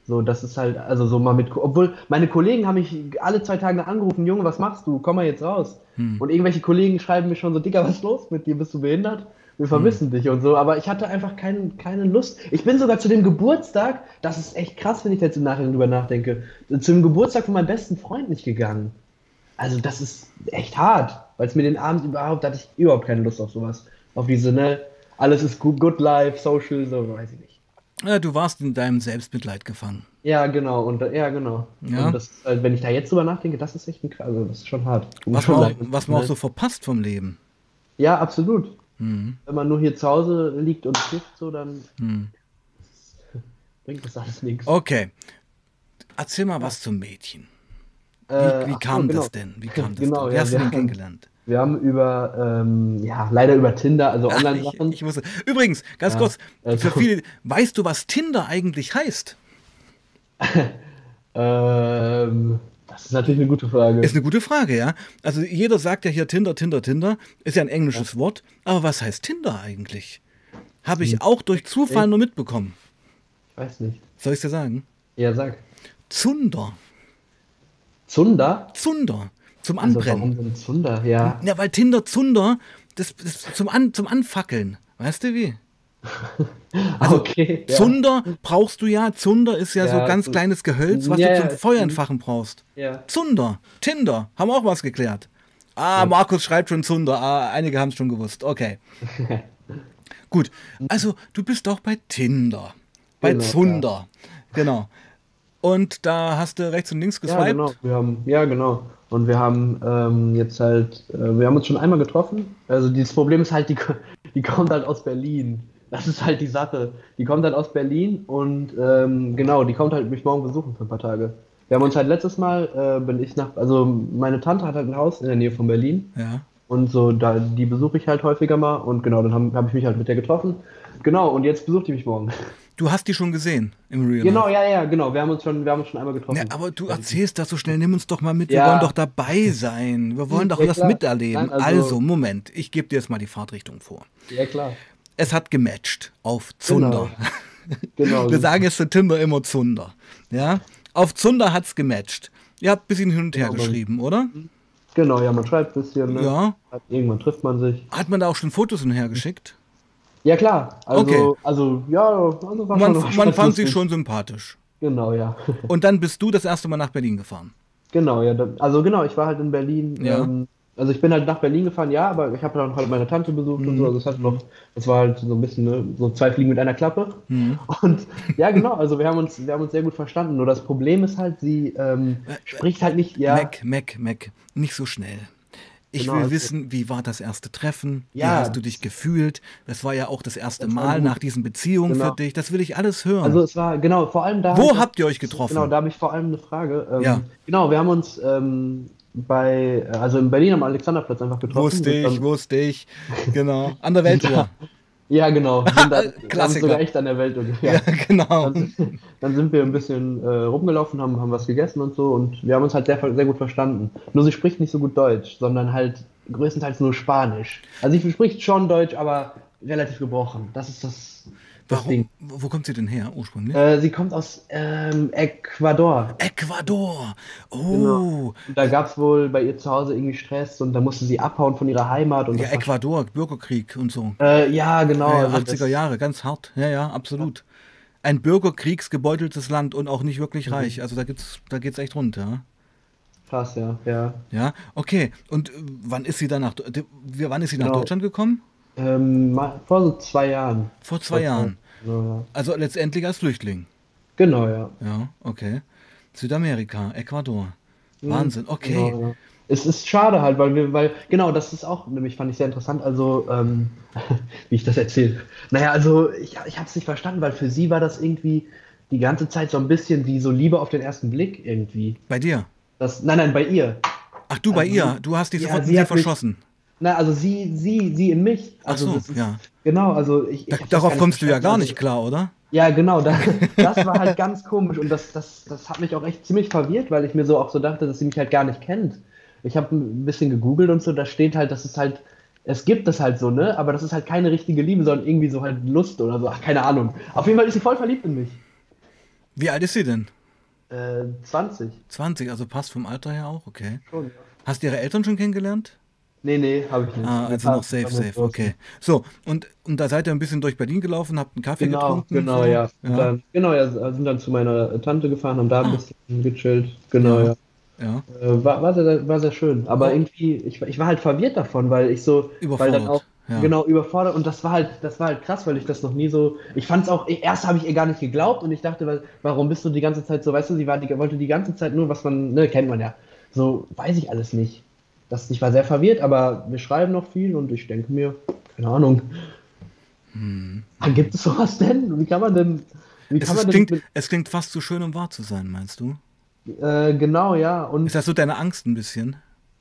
So, das ist halt, also so mal mit, obwohl meine Kollegen haben mich alle zwei Tage angerufen, Junge, was machst du? Komm mal jetzt raus. Hm. Und irgendwelche Kollegen schreiben mir schon so, Digga, was ist los mit dir? Bist du behindert? wir vermissen hm. dich und so, aber ich hatte einfach kein, keine Lust. Ich bin sogar zu dem Geburtstag, das ist echt krass, wenn ich jetzt im Nachhinein drüber nachdenke, zu dem Geburtstag von meinem besten Freund nicht gegangen. Also das ist echt hart, weil es mir den Abend überhaupt, da hatte ich überhaupt keine Lust auf sowas. Auf diese, ne, alles ist good, good life, social, so, weiß ich nicht. Ja, du warst in deinem Selbstmitleid gefangen. Ja, genau, und ja, genau. Ja. Und das, wenn ich da jetzt drüber nachdenke, das ist echt ein, also das ist schon hart. Was man, auch, was man auch so verpasst vom Leben. Ja, absolut. Mhm. Wenn man nur hier zu Hause liegt und trifft, so dann mhm. bringt das alles nichts. Okay. Erzähl mal was zum Mädchen. Wie, äh, wie kam so, genau. das denn? Wie kam das genau, denn? Wie ja, hast du den kennengelernt? Wir haben über, ähm, ja, leider über Tinder, also Online-Sachen. Ich, ich wusste. Übrigens, ganz ja, kurz, also, für viele, weißt du, was Tinder eigentlich heißt? ähm, das ist natürlich eine gute Frage. Ist eine gute Frage, ja. Also jeder sagt ja hier Tinder, Tinder, Tinder. Ist ja ein englisches ja. Wort. Aber was heißt Tinder eigentlich? Habe ich hm. auch durch Zufall nur mitbekommen. Ich weiß nicht. Soll ich dir sagen? Ja, sag. Zunder. Zunder? Zunder. Zum also Anbrennen. warum denn Zunder? Ja. Ja, weil Tinder Zunder, das, das zum, An, zum Anfackeln. Weißt du wie? Also okay, Zunder ja. brauchst du ja. Zunder ist ja, ja so ganz so kleines Gehölz, was ja, du zum Feuerentfachen brauchst. Zunder, Tinder, haben auch was geklärt. Ah, Markus schreibt schon Zunder. Ah, einige haben es schon gewusst. Okay. Gut. Also, du bist doch bei Tinder. Bei genau, Zunder. Genau. Und da hast du rechts und links geswiped? Ja, genau. Wir haben, ja, genau. Und wir haben ähm, jetzt halt, äh, wir haben uns schon einmal getroffen. Also dieses Problem ist halt, die, die kommt halt aus Berlin. Das ist halt die Sache. Die kommt halt aus Berlin und ähm, genau, die kommt halt mich morgen besuchen für ein paar Tage. Wir haben uns halt letztes Mal, äh, bin ich nach, also meine Tante hat halt ein Haus in der Nähe von Berlin. Ja. Und so, da, die besuche ich halt häufiger mal. Und genau, dann habe hab ich mich halt mit der getroffen. Genau, und jetzt besucht die mich morgen. Du hast die schon gesehen im Real Genau, Life. ja, ja, genau. Wir haben uns schon, wir haben uns schon einmal getroffen. Ja, aber du erzählst das so schnell, nimm uns doch mal mit. Ja. Wir wollen doch dabei sein. Wir wollen doch ja, das klar. miterleben. Nein, also, also, Moment, ich gebe dir jetzt mal die Fahrtrichtung vor. Ja, klar. Es hat gematcht auf Zunder. Genau. genau. Wir sagen jetzt zu Tinder immer Zunder. Ja? Auf Zunder hat es gematcht. Ihr habt ein bisschen hin und her genau, geschrieben, oder? Genau, ja, man schreibt ein bisschen. Ne? Ja. Irgendwann trifft man sich. Hat man da auch schon Fotos hin und her geschickt? Ja, klar. Also, okay. also ja, also war man, schon, man fand sie schon sympathisch. Genau, ja. Und dann bist du das erste Mal nach Berlin gefahren. Genau, ja. Also genau, ich war halt in Berlin. Ja. Ähm, also ich bin halt nach Berlin gefahren, ja, aber ich habe dann halt meine Tante besucht mhm. und so. Also es hat noch, das war halt so ein bisschen ne, so zwei Fliegen mit einer Klappe. Mhm. Und ja, genau, also wir haben uns, wir haben uns sehr gut verstanden. Nur das Problem ist halt, sie ähm, äh, spricht halt nicht, ja. Mac, Mac, Mac, nicht so schnell. Ich genau, will also wissen, wie war das erste Treffen? Ja, wie hast du dich gefühlt? Das war ja auch das erste das Mal nach diesen Beziehungen genau. für dich. Das will ich alles hören. Also es war, genau, vor allem da. Wo habt ihr euch getroffen? Genau, da habe ich vor allem eine Frage. Ähm, ja. Genau, wir haben uns ähm, bei, also in Berlin am Alexanderplatz einfach getroffen. Wusste ich, wusste ich. Genau. An der Weltuhr. Ja, genau. Sind da, Klassiker. sogar echt an der Welt. Ja, ja genau. Dann, dann, sind wir ein bisschen äh, rumgelaufen, haben, haben was gegessen und so und wir haben uns halt sehr, sehr gut verstanden. Nur sie spricht nicht so gut Deutsch, sondern halt größtenteils nur Spanisch. Also sie spricht schon Deutsch, aber relativ gebrochen. Das ist das. Warum? Wo kommt sie denn her ursprünglich? Äh, sie kommt aus ähm, Ecuador. Ecuador! Oh! Genau. Da gab es wohl bei ihr zu Hause irgendwie Stress und da musste sie abhauen von ihrer Heimat. Und ja, Ecuador, Bürgerkrieg und so. Äh, ja, genau. Ja, 80er Jahre, ganz hart. Ja, ja, absolut. Ja. Ein bürgerkriegsgebeuteltes Land und auch nicht wirklich mhm. reich. Also da, geht's, da geht's echt runter. Krass, ja, ja. Ja, okay. Und äh, wann ist sie dann nach, wann ist sie nach genau. Deutschland gekommen? Ähm, vor so zwei Jahren. Vor zwei vor Jahren. Ja. Also letztendlich als Flüchtling. Genau, ja. Ja, okay. Südamerika, Ecuador. Mhm, Wahnsinn, okay. Genau, ja. Es ist schade halt, weil wir, weil, genau, das ist auch, nämlich fand ich sehr interessant, also, ähm, wie ich das erzähle. Naja, also, ich, ich habe es nicht verstanden, weil für sie war das irgendwie die ganze Zeit so ein bisschen wie so Liebe auf den ersten Blick irgendwie. Bei dir? Das, nein, nein, bei ihr. Ach, du bei also, ihr? Du hast dich ja, sofort in sie verschossen. Mich, na, also sie, sie, sie in mich. Also so, ist, ja. Genau, also ich. Da, darauf kommst du ja gar nicht klar, oder? Ja, genau. Das, das war halt ganz komisch und das, das, das hat mich auch echt ziemlich verwirrt, weil ich mir so auch so dachte, dass sie mich halt gar nicht kennt. Ich habe ein bisschen gegoogelt und so, da steht halt, dass es halt, es gibt es halt so, ne? Aber das ist halt keine richtige Liebe, sondern irgendwie so halt Lust oder so. Ach, keine Ahnung. Auf jeden Fall ist sie voll verliebt in mich. Wie alt ist sie denn? 20. Äh, 20, also passt vom Alter her auch, okay. Schon, ja. Hast du ihre Eltern schon kennengelernt? Nee, nee, habe ich nicht. Ah, also noch safe, safe, okay. So, und, und da seid ihr ein bisschen durch Berlin gelaufen, habt einen Kaffee genau, getrunken? Genau, so? ja. ja. Dann, genau, ja, sind dann zu meiner Tante gefahren, haben da ah. ein bisschen gechillt. Genau, ja. ja. Äh, war, war, sehr, war sehr schön. Aber oh. irgendwie, ich, ich war halt verwirrt davon, weil ich so. Überfordert. Weil dann auch, ja. Genau, überfordert. Und das war halt, das war halt krass, weil ich das noch nie so. Ich fand es auch, erst habe ich ihr gar nicht geglaubt und ich dachte, warum bist du die ganze Zeit so, weißt du, sie war die, wollte die ganze Zeit nur, was man, ne, kennt man ja. So, weiß ich alles nicht. Das, ich war sehr verwirrt, aber wir schreiben noch viel und ich denke mir, keine Ahnung. Hm. Gibt es sowas denn? Wie kann man denn. Wie kann es, man klingt, denn es klingt fast zu schön, um wahr zu sein, meinst du? Äh, genau, ja. Und ist das so deine Angst ein bisschen?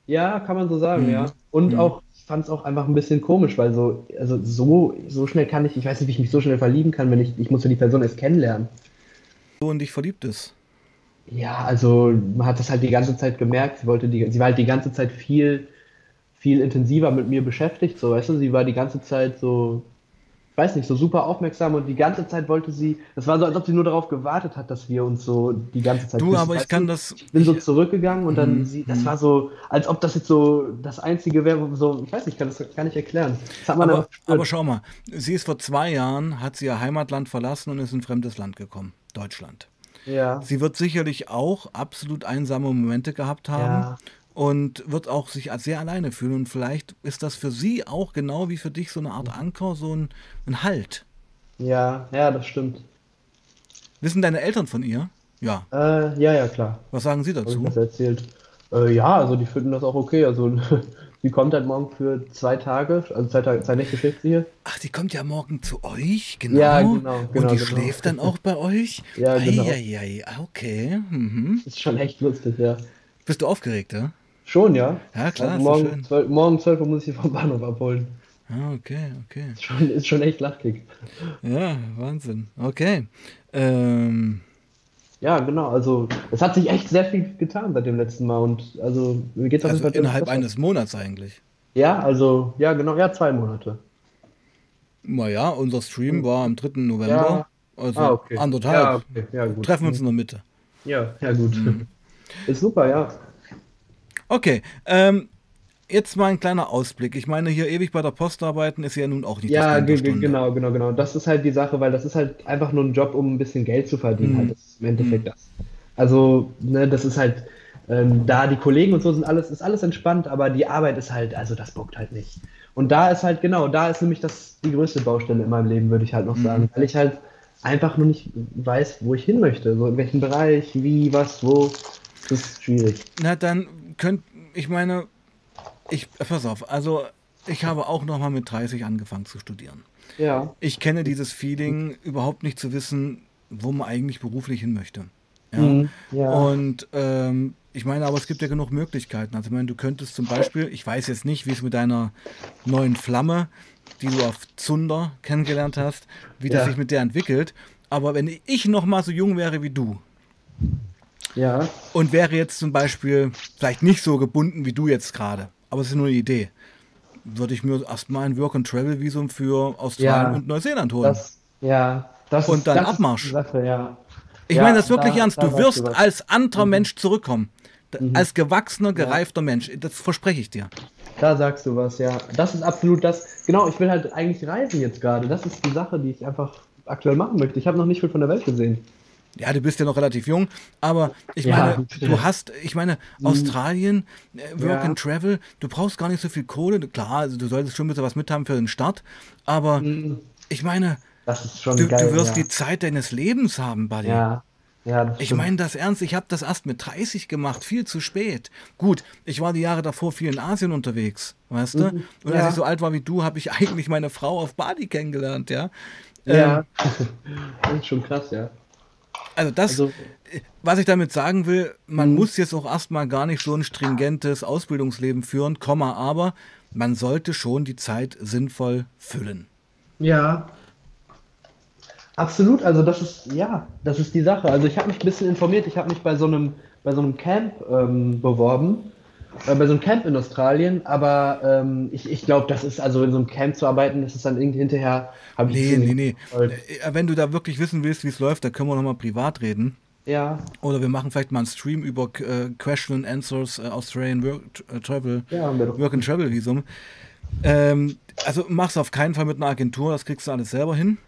Ja, kann man so sagen, hm. ja. Und hm. auch fand es auch einfach ein bisschen komisch, weil so, also so, so schnell kann ich, ich weiß nicht, wie ich mich so schnell verlieben kann, wenn ich, ich muss ja die Person erst kennenlernen. So in dich verliebt ist. Ja, also man hat das halt die ganze Zeit gemerkt, sie wollte die, sie war halt die ganze Zeit viel, viel intensiver mit mir beschäftigt, so weißt du, sie war die ganze Zeit so weiß nicht, so super aufmerksam und die ganze Zeit wollte sie, das war so, als ob sie nur darauf gewartet hat, dass wir uns so die ganze Zeit. Du, wissen, aber ich kann du? das. Ich bin so zurückgegangen und dann, mhm. sie, das war so, als ob das jetzt so das Einzige wäre, so, ich weiß nicht, ich kann das gar nicht erklären. aber, aber schau mal, sie ist vor zwei Jahren, hat sie ihr Heimatland verlassen und ist in ein fremdes Land gekommen, Deutschland. Ja. Sie wird sicherlich auch absolut einsame Momente gehabt haben. Ja und wird auch sich sehr alleine fühlen. Und vielleicht ist das für sie auch genau wie für dich so eine Art Anker, so ein, ein Halt. Ja, ja, das stimmt. Wissen deine Eltern von ihr? Ja. Äh, ja, ja, klar. Was sagen sie dazu? Ich das erzählt. Äh, ja, also die finden das auch okay. Also die kommt halt morgen für zwei Tage, also zwei, Tage, zwei Nächte schläft sie hier. Ach, die kommt ja morgen zu euch, genau. Ja, genau. genau Und die genau. schläft dann auch bei euch? ja, genau. Eieiei, okay. Mhm. Ist schon echt lustig, ja. Bist du aufgeregt, ja? Schon, ja. Ja, klar. Also morgen, 12, morgen 12 Uhr muss ich vom Bahnhof abholen. Ah, okay, okay. Ist schon, ist schon echt lachkick. Ja, Wahnsinn. Okay. Ähm. Ja, genau. Also, es hat sich echt sehr viel getan seit dem letzten Mal. Und also, mir geht's also innerhalb eines Monats eigentlich. Ja, also, ja, genau, ja, zwei Monate. Naja, unser Stream war am 3. November. Ja. Also ah, okay. anderthalb. Ja, okay. ja, gut. Treffen wir uns in der Mitte. Ja, ja, gut. Mhm. Ist super, ja. Okay, ähm, jetzt mal ein kleiner Ausblick. Ich meine, hier ewig bei der Post arbeiten ist ja nun auch nicht ja, das Ja, genau, genau, genau. Das ist halt die Sache, weil das ist halt einfach nur ein Job, um ein bisschen Geld zu verdienen. Mhm. Halt. Das ist im Endeffekt mhm. das. Also, ne, das ist halt ähm, da die Kollegen und so sind alles, ist alles entspannt, aber die Arbeit ist halt, also das bockt halt nicht. Und da ist halt, genau, da ist nämlich das die größte Baustelle in meinem Leben, würde ich halt noch mhm. sagen. Weil ich halt einfach nur nicht weiß, wo ich hin möchte. So in welchem Bereich, wie, was, wo. Das ist schwierig. Na, dann könnt, ich meine, ich, pass auf, also ich habe auch noch mal mit 30 angefangen zu studieren. Ja. Ich kenne dieses Feeling, überhaupt nicht zu wissen, wo man eigentlich beruflich hin möchte. Ja. Mhm, ja. Und ähm, ich meine, aber es gibt ja genug Möglichkeiten. Also ich meine, du könntest zum Beispiel, ich weiß jetzt nicht, wie es mit deiner neuen Flamme, die du auf Zunder kennengelernt hast, wie ja. das sich mit der entwickelt. Aber wenn ich noch mal so jung wäre wie du, ja. und wäre jetzt zum Beispiel vielleicht nicht so gebunden wie du jetzt gerade, aber es ist nur eine Idee, würde ich mir erstmal ein Work-and-Travel-Visum für Australien ja, und Neuseeland holen. Das, ja, das und dann das Abmarsch. Sache, ja. Ich ja, meine das wirklich da, ernst. Du wirst als anderer mhm. Mensch zurückkommen. Mhm. Als gewachsener, gereifter. Mensch. Das verspreche ich dir. Da sagst du was, ja. Das ist absolut das. Genau, ich will halt eigentlich reisen jetzt gerade. Das ist die Sache, die ich einfach aktuell machen möchte. Ich habe noch nicht viel von der Welt gesehen. Ja, du bist ja noch relativ jung, aber ich meine, ja, du hast, ich meine, mhm. Australien, äh, Work ja. and Travel, du brauchst gar nicht so viel Kohle. Klar, also du solltest schon ein bisschen was mit haben für den Start, aber mhm. ich meine, du, geil, du, wirst die Zeit deines Lebens haben, Buddy. Ja. Ja, ich meine das ernst, ich habe das erst mit 30 gemacht, viel zu spät. Gut, ich war die Jahre davor viel in Asien unterwegs, weißt du? Mhm. Und als ich so alt war wie du, habe ich eigentlich meine Frau auf Bali kennengelernt, ja. Ja, ähm, das ist schon krass, ja. Also das, also, was ich damit sagen will, man mhm. muss jetzt auch erstmal gar nicht so ein stringentes Ausbildungsleben führen, Komma, aber man sollte schon die Zeit sinnvoll füllen. Ja. Absolut, also das ist, ja, das ist die Sache. Also ich habe mich ein bisschen informiert, ich habe mich bei so einem, bei so einem Camp ähm, beworben äh, bei so einem Camp in Australien, aber ähm, ich, ich glaube, das ist also in so einem Camp zu arbeiten, das ist dann irgendwie hinterher. Nee, nee, nee. Äh, wenn du da wirklich wissen willst, wie es läuft, da können wir nochmal privat reden. Ja. Oder wir machen vielleicht mal einen Stream über äh, Question and Answers äh, Australian Work, äh, Travel, ja, Work and Travel Visum. Ähm, also mach's auf keinen Fall mit einer Agentur, das kriegst du alles selber hin.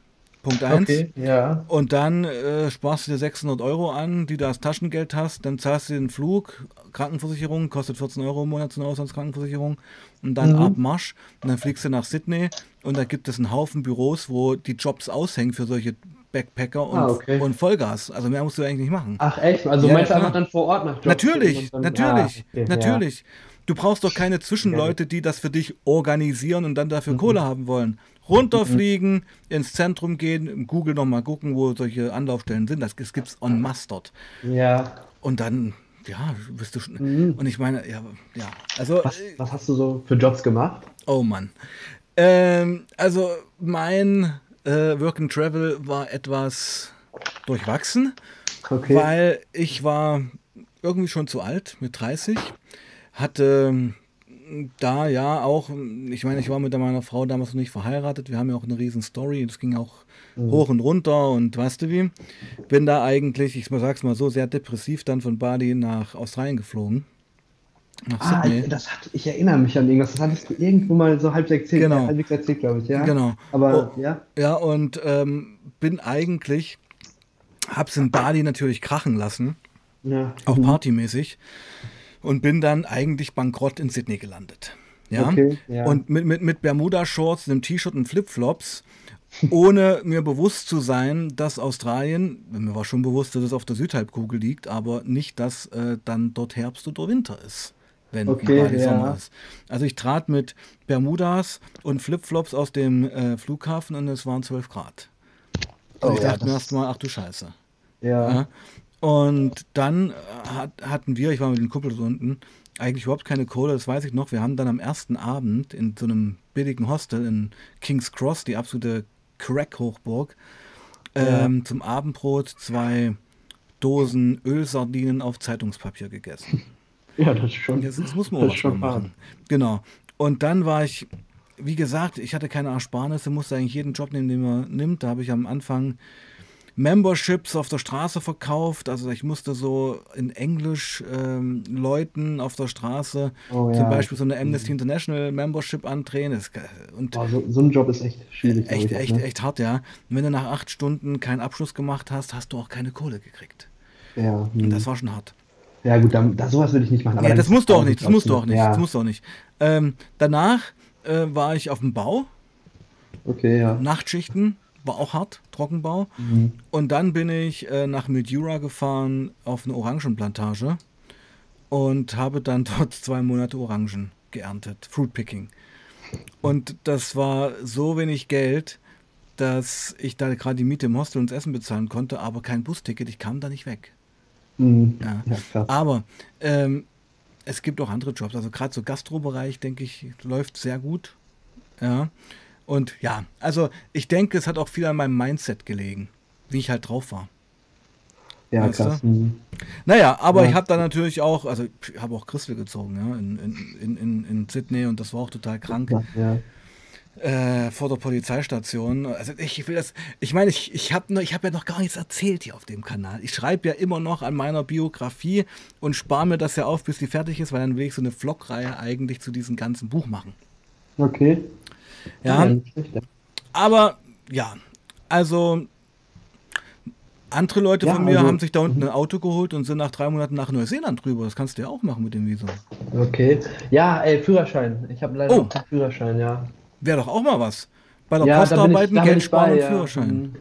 Punkt 1. Okay, ja. Und dann äh, sparst du dir 600 Euro an, die du als Taschengeld hast. Dann zahlst du den Flug, Krankenversicherung, kostet 14 Euro im Monat so eine Auslandskrankenversicherung. Und dann mhm. ab Marsch. Und dann fliegst du nach Sydney. Und da gibt es einen Haufen Büros, wo die Jobs aushängen für solche Backpacker und, ah, okay. und Vollgas. Also mehr musst du eigentlich nicht machen. Ach echt? Also ja, meinst du einfach dann vor Ort nach Jobs? Natürlich, dann, natürlich, ah, okay, natürlich. Ja. Du brauchst doch keine Zwischenleute, die das für dich organisieren und dann dafür mhm. Kohle haben wollen runterfliegen, ins Zentrum gehen, im Google nochmal gucken, wo solche Anlaufstellen sind. Das, gibt es masse dort. Ja. Und dann, ja, bist du schon. Mhm. Und ich meine, ja, ja. Also, was, was, hast du so für Jobs gemacht? Oh Mann. Ähm, also, mein äh, Work and Travel war etwas durchwachsen, okay. weil ich war irgendwie schon zu alt, mit 30, hatte da ja auch, ich meine, ich war mit meiner Frau damals noch nicht verheiratet, wir haben ja auch eine riesen Story, das ging auch mhm. hoch und runter und weißt du wie, bin da eigentlich, ich sag's mal so, sehr depressiv dann von Bali nach Australien geflogen. Nach ah, Sydney. das hat, ich erinnere mich an irgendwas, das hattest du irgendwo mal so halb erzählt, genau. halbwegs erzählt, glaube ich, ja. Genau. Aber, oh, ja. Ja, und ähm, bin eigentlich, hab's in Bali natürlich krachen lassen, ja. auch mhm. partymäßig und bin dann eigentlich bankrott in Sydney gelandet. Ja? Okay, ja. Und mit, mit, mit Bermuda-Shorts, einem T-Shirt und Flipflops, ohne mir bewusst zu sein, dass Australien, mir war schon bewusst, dass es auf der Südhalbkugel liegt, aber nicht, dass äh, dann dort Herbst oder Winter ist, wenn okay, ja. Sommer ist. Also ich trat mit Bermudas und Flipflops aus dem äh, Flughafen und es waren 12 Grad. Und oh, ich dachte ja, mir erst mal, ach du Scheiße. Ja. ja. Und dann hat, hatten wir, ich war mit den Kumpel unten, eigentlich überhaupt keine Kohle, das weiß ich noch. Wir haben dann am ersten Abend in so einem billigen Hostel in King's Cross, die absolute Crack-Hochburg, ja. ähm, zum Abendbrot zwei Dosen Ölsardinen auf Zeitungspapier gegessen. Ja, das ist schon. Das, das muss man auch schon machen. Genau. Und dann war ich, wie gesagt, ich hatte keine Ersparnisse, musste eigentlich jeden Job nehmen, den man nimmt. Da habe ich am Anfang Memberships auf der Straße verkauft. Also ich musste so in Englisch ähm, Leuten auf der Straße oh, zum ja. Beispiel so eine Amnesty. International Membership andrehen. Das, und oh, so, so, ein Job ist echt schwierig. Echt, echt, ne? echt hart, ja. Und wenn du nach acht Stunden keinen Abschluss gemacht hast, hast du auch keine Kohle gekriegt. Ja. Und das hm. war schon hart. Ja gut, dann, da, sowas würde ich nicht machen. ja, das musst du auch nicht, das musst du auch nicht. Das musst du auch nicht. Ähm, danach äh, war ich auf dem Bau. Okay, ja. Nachtschichten, war auch hart, Trockenbau. Mhm. Und dann bin ich äh, nach Mildura gefahren auf eine Orangenplantage und habe dann dort zwei Monate Orangen geerntet, Fruitpicking. Und das war so wenig Geld, dass ich da gerade die Miete im Hostel und das Essen bezahlen konnte, aber kein Busticket, ich kam da nicht weg. Mhm. Ja. ja aber ähm, es gibt auch andere Jobs, also gerade so Gastrobereich, denke ich, läuft sehr gut. Ja. Und ja, also ich denke, es hat auch viel an meinem Mindset gelegen, wie ich halt drauf war. Ja, weißt krass. Mhm. Naja, aber ja. ich habe da natürlich auch, also ich habe auch Christel gezogen, ja, in, in, in, in Sydney und das war auch total krank. Ja. Äh, vor der Polizeistation. Also ich will das, ich meine, ich, ich habe hab ja noch gar nichts erzählt hier auf dem Kanal. Ich schreibe ja immer noch an meiner Biografie und spare mir das ja auf, bis die fertig ist, weil dann will ich so eine Vlog-Reihe eigentlich zu diesem ganzen Buch machen. Okay. Ja. Aber ja, also andere Leute ja, von mir also, haben sich da unten ein Auto geholt und sind nach drei Monaten nach Neuseeland drüber. Das kannst du ja auch machen mit dem Visum. Okay. Ja, ey, Führerschein. Ich habe leider oh. keinen Führerschein, ja. Wäre doch auch mal was. Bei der ja, Post arbeiten, Geld sparen und Führerschein. Mhm.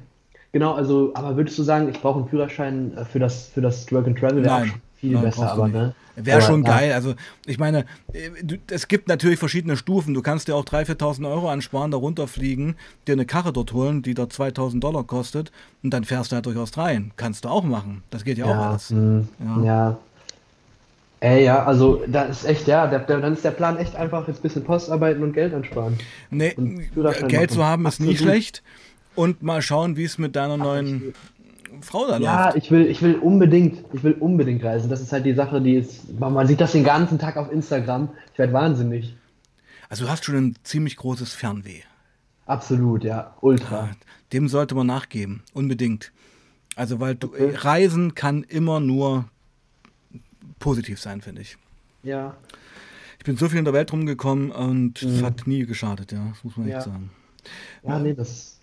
Genau, also, aber würdest du sagen, ich brauche einen Führerschein für das, für das Work and Travel? Nein. Viel Nein, besser, aber ne? Wäre schon ja. geil. Also, ich meine, äh, es gibt natürlich verschiedene Stufen. Du kannst dir auch 3.000, 4.000 Euro ansparen, da runterfliegen, dir eine Karre dort holen, die da 2.000 Dollar kostet und dann fährst du halt durchaus rein. Kannst du auch machen. Das geht ja, ja auch alles. Mh, ja. ja. Ey, ja, also da ist echt, ja, der, der, dann ist der Plan echt einfach jetzt ein bisschen Postarbeiten und Geld ansparen. Nee, Geld machen. zu haben ist Absolut. nie schlecht. Und mal schauen, wie es mit deiner neuen Frau da ja, läuft. Ich will, ich will unbedingt, ich will unbedingt reisen. Das ist halt die Sache, die ist, man sieht das den ganzen Tag auf Instagram. Ich werde wahnsinnig. Also du hast schon ein ziemlich großes Fernweh. Absolut, ja, ultra. Ja, dem sollte man nachgeben, unbedingt. Also weil du, okay. Reisen kann immer nur positiv sein, finde ich. Ja. Ich bin so viel in der Welt rumgekommen und es mhm. hat nie geschadet, ja, das muss man ja. echt sagen. Ja, nee, das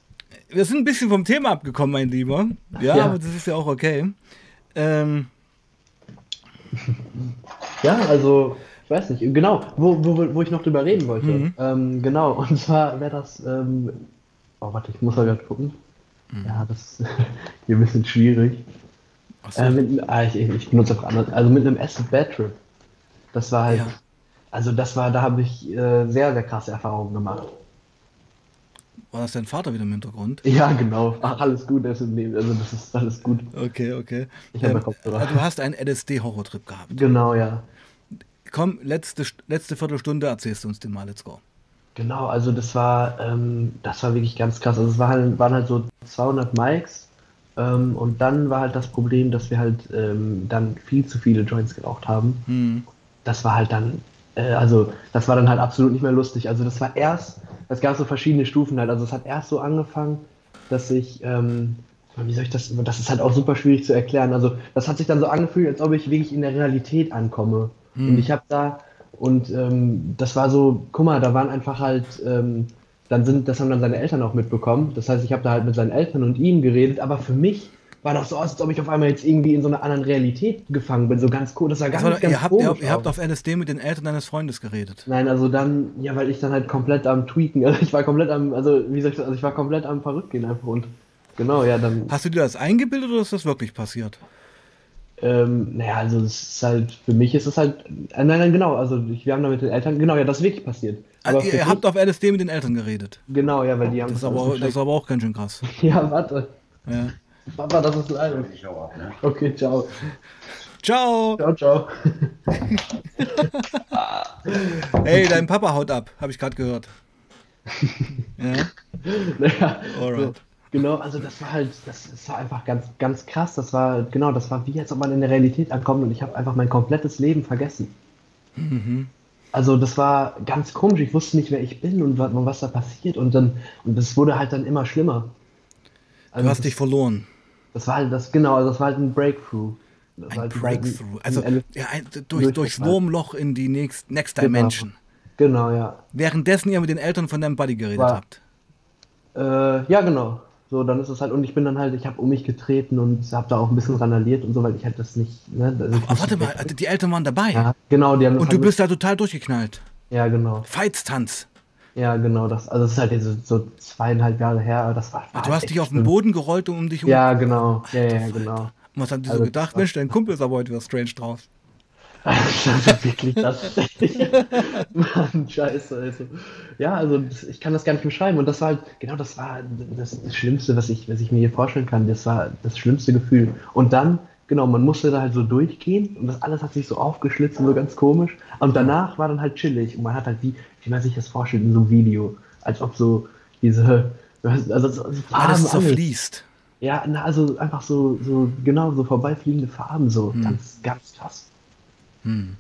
wir sind ein bisschen vom Thema abgekommen, mein Lieber. Ja, ja. aber das ist ja auch okay. Ähm. Ja, also, ich weiß nicht, genau, wo, wo, wo ich noch drüber reden wollte. Mhm. Ähm, genau, und zwar wäre das, ähm, oh, warte, ich muss mal gerade gucken. Mhm. Ja, das ist hier ein bisschen schwierig. So. Äh, mit, ah, ich, ich, benutze auch andere, also mit einem Acid Bad Trip. Das war halt, ja. also das war, da habe ich äh, sehr, sehr krasse Erfahrungen gemacht. War das dein Vater wieder im Hintergrund? Ja, genau. Ach, alles gut, also das ist alles gut. Okay, okay. Ich ähm, Kopfhörer. Du hast einen LSD-Horrortrip gehabt. Genau, ja. Komm, letzte, letzte Viertelstunde erzählst du uns den mal, let's go. Genau, also das war, ähm, das war wirklich ganz krass. Also es war halt, waren halt so 200 Mikes ähm, und dann war halt das Problem, dass wir halt ähm, dann viel zu viele Joints geraucht haben. Hm. Das war halt dann, äh, also das war dann halt absolut nicht mehr lustig. Also das war erst es gab so verschiedene Stufen halt. Also es hat erst so angefangen, dass ich, ähm, wie soll ich das, das ist halt auch super schwierig zu erklären. Also das hat sich dann so angefühlt, als ob ich wirklich in der Realität ankomme. Hm. Und ich habe da, und ähm, das war so, guck mal, da waren einfach halt, ähm, dann sind, das haben dann seine Eltern auch mitbekommen. Das heißt, ich habe da halt mit seinen Eltern und ihm geredet, aber für mich war das so aus, als ob ich auf einmal jetzt irgendwie in so einer anderen Realität gefangen bin. So ganz cool. Das war ganz, also, ganz ihr habt, komisch. Ihr, ihr habt auf LSD mit den Eltern deines Freundes geredet. Nein, also dann, ja, weil ich dann halt komplett am Tweaken, also ich war komplett am, also wie soll ich das, also ich war komplett am Verrücktgehen einfach und genau, ja, dann. Hast du dir das eingebildet oder ist das wirklich passiert? Ähm, naja, also es ist halt, für mich ist es halt, äh, nein, nein, genau, also ich, wir haben da mit den Eltern, genau, ja, das ist wirklich passiert. Aber ihr, ihr habt auf LSD mit den Eltern geredet? Genau, ja, weil die haben... Das ist aber, das ist aber auch ganz schön krass. ja, warte. Ja. Papa, das ist live. Ich hau ab, ne? Okay, ciao. Ciao. Ciao, ciao. Ey, dein Papa haut ab, habe ich gerade gehört. ja. Naja, Alright. So, genau, also das war halt, das, das war einfach ganz, ganz krass. Das war, genau, das war wie, als ob man in der Realität ankommt und ich habe einfach mein komplettes Leben vergessen. Mhm. Also das war ganz komisch. Ich wusste nicht, wer ich bin und was, was da passiert. Und dann, und das wurde halt dann immer schlimmer. Also du hast das, dich verloren. Das war halt das, genau, also das war halt ein Breakthrough. Das ein halt Breakthrough. Ein, also ein, ja, durch, durchs Wurmloch in die Next, Next genau. Dimension. Genau. genau, ja. Währenddessen ihr mit den Eltern von deinem Buddy geredet war, habt. Äh, ja, genau. So, dann ist es halt, und ich bin dann halt, ich habe um mich getreten und habe da auch ein bisschen randaliert und so, weil ich halt das nicht. Ne, das Aber warte mal, die Eltern waren dabei. Ja, genau, die haben Und du halt bist da total durchgeknallt. Ja, genau. Feitstanz. Ja, genau, das, also das ist halt so, so zweieinhalb Jahre her, das war. war du hast dich auf den Boden gerollt und um dich um. Ja, genau, ja, ja, genau. Und was haben die also, so gedacht? Mensch, dein Kumpel ist aber heute wieder strange drauf. Also wirklich das. Mann, scheiße. Also. Ja, also das, ich kann das gar nicht beschreiben. Und das war halt, genau das war das, das, Schlimmste, was ich, was ich mir hier vorstellen kann. Das war das schlimmste Gefühl. Und dann, genau, man musste da halt so durchgehen und das alles hat sich so aufgeschlitzt und so ganz komisch. Und danach war dann halt chillig. Und man hat halt wie, wie man sich das vorstellt in so einem Video. Als ob so diese, also, also Farben, alles zerfließt. Ja, na, also einfach so, so, genau, so vorbeifliegende Farben, so hm. ganz, ganz krass. Hm.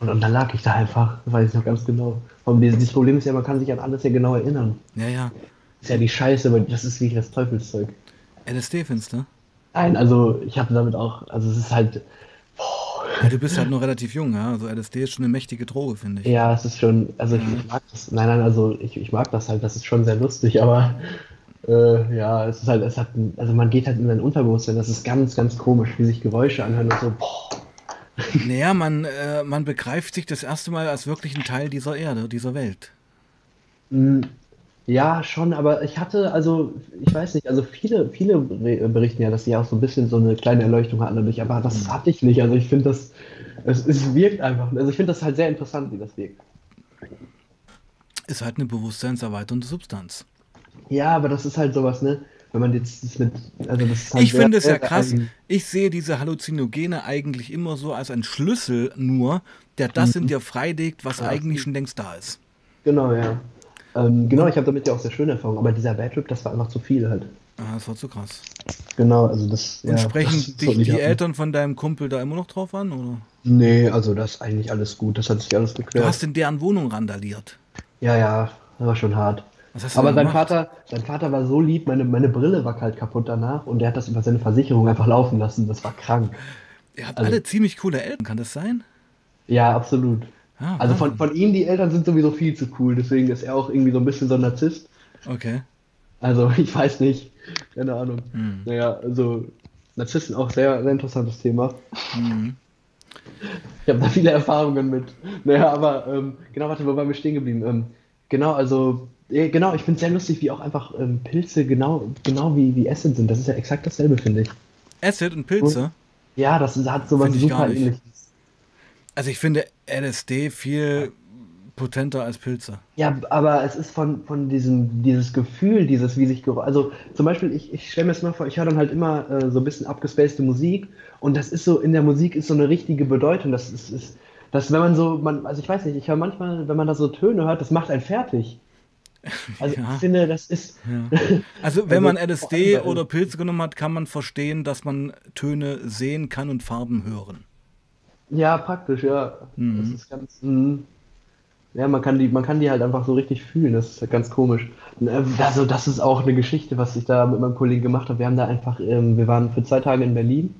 Und, und dann lag ich da einfach, weiß ich noch ganz genau. Und dieses Problem ist ja, man kann sich an alles ja genau erinnern. Ja, ja. Ist ja die Scheiße, weil das ist wie das Teufelszeug. LSD findest du? Nein, also ich habe damit auch, also es ist halt. Ja, du bist halt nur relativ jung, ja. Also LSD ist schon eine mächtige Droge, finde ich. Ja, es ist schon, also ich, ich, mag das. Nein, nein, also ich, ich mag das halt, das ist schon sehr lustig, aber äh, ja, es ist halt, es hat, also man geht halt in sein Unterbewusstsein, das ist ganz, ganz komisch, wie sich Geräusche anhören und so, boah. Naja, man, äh, man begreift sich das erste Mal als wirklich ein Teil dieser Erde, dieser Welt. Ja, schon, aber ich hatte, also, ich weiß nicht, also viele, viele berichten ja, dass sie auch so ein bisschen so eine kleine Erleuchtung hatten dadurch, aber das mhm. hatte ich nicht. Also ich finde das, es, es wirkt einfach, also ich finde das halt sehr interessant, wie das wirkt. Ist halt eine bewusstseinserweiternde Substanz. Ja, aber das ist halt sowas, ne? wenn man jetzt das mit. Also das halt ich finde es ja krass. Ich sehe diese Halluzinogene eigentlich immer so als ein Schlüssel nur, der das mhm. in dir freilegt, was ja. eigentlich schon längst da ist. Genau, ja. Ähm, genau, ich habe damit ja auch sehr schöne Erfahrungen, aber dieser Bad Trip, das war einfach zu viel halt. Ah, das war zu krass. Genau, also das. Und ja, sprechen das dich die Eltern von deinem Kumpel da immer noch drauf an, oder? Nee, also das ist eigentlich alles gut, das hat sich alles geklärt. Du hast in deren Wohnung randaliert. Ja, ja, das war schon hart. Aber sein Vater, sein Vater war so lieb, meine, meine Brille war halt kaputt danach und er hat das über seine Versicherung einfach laufen lassen. Das war krank. Ihr habt also, alle ziemlich coole Eltern, kann das sein? Ja, absolut. Ah, also von, von ihm, die Eltern sind sowieso viel zu cool, deswegen ist er auch irgendwie so ein bisschen so ein Narzisst. Okay. Also ich weiß nicht, keine Ahnung. Hm. Naja, also Narzissten auch sehr, sehr interessantes Thema. Hm. Ich habe da viele Erfahrungen mit. Naja, aber ähm, genau, warte, wo waren wir stehen geblieben? Ähm, genau, also Genau, ich finde es sehr lustig, wie auch einfach ähm, Pilze genau, genau wie, wie Acid sind. Das ist ja exakt dasselbe, finde ich. Acid und Pilze? Ja, das hat sowas super ähnliches. Also ich finde LSD viel potenter als Pilze. Ja, aber es ist von, von diesem dieses Gefühl, dieses wie sich also zum Beispiel ich, ich stelle mir das mal vor, ich höre dann halt immer äh, so ein bisschen abgespacede Musik und das ist so in der Musik ist so eine richtige Bedeutung. Das ist, ist dass wenn man so man also ich weiß nicht, ich höre manchmal, wenn man da so Töne hört, das macht einen fertig. Also ja. ich finde, das ist. Ja. Also wenn man LSD oder Pilze genommen hat, kann man verstehen, dass man Töne sehen kann und Farben hören. Ja, praktisch, ja. Mhm. Das ist ganz. Mh. Ja, man kann die, man kann die halt einfach so richtig fühlen. Das ist halt ganz komisch. Äh, also das ist auch eine Geschichte, was ich da mit meinem Kollegen gemacht habe. Wir haben da einfach, ähm, wir waren für zwei Tage in Berlin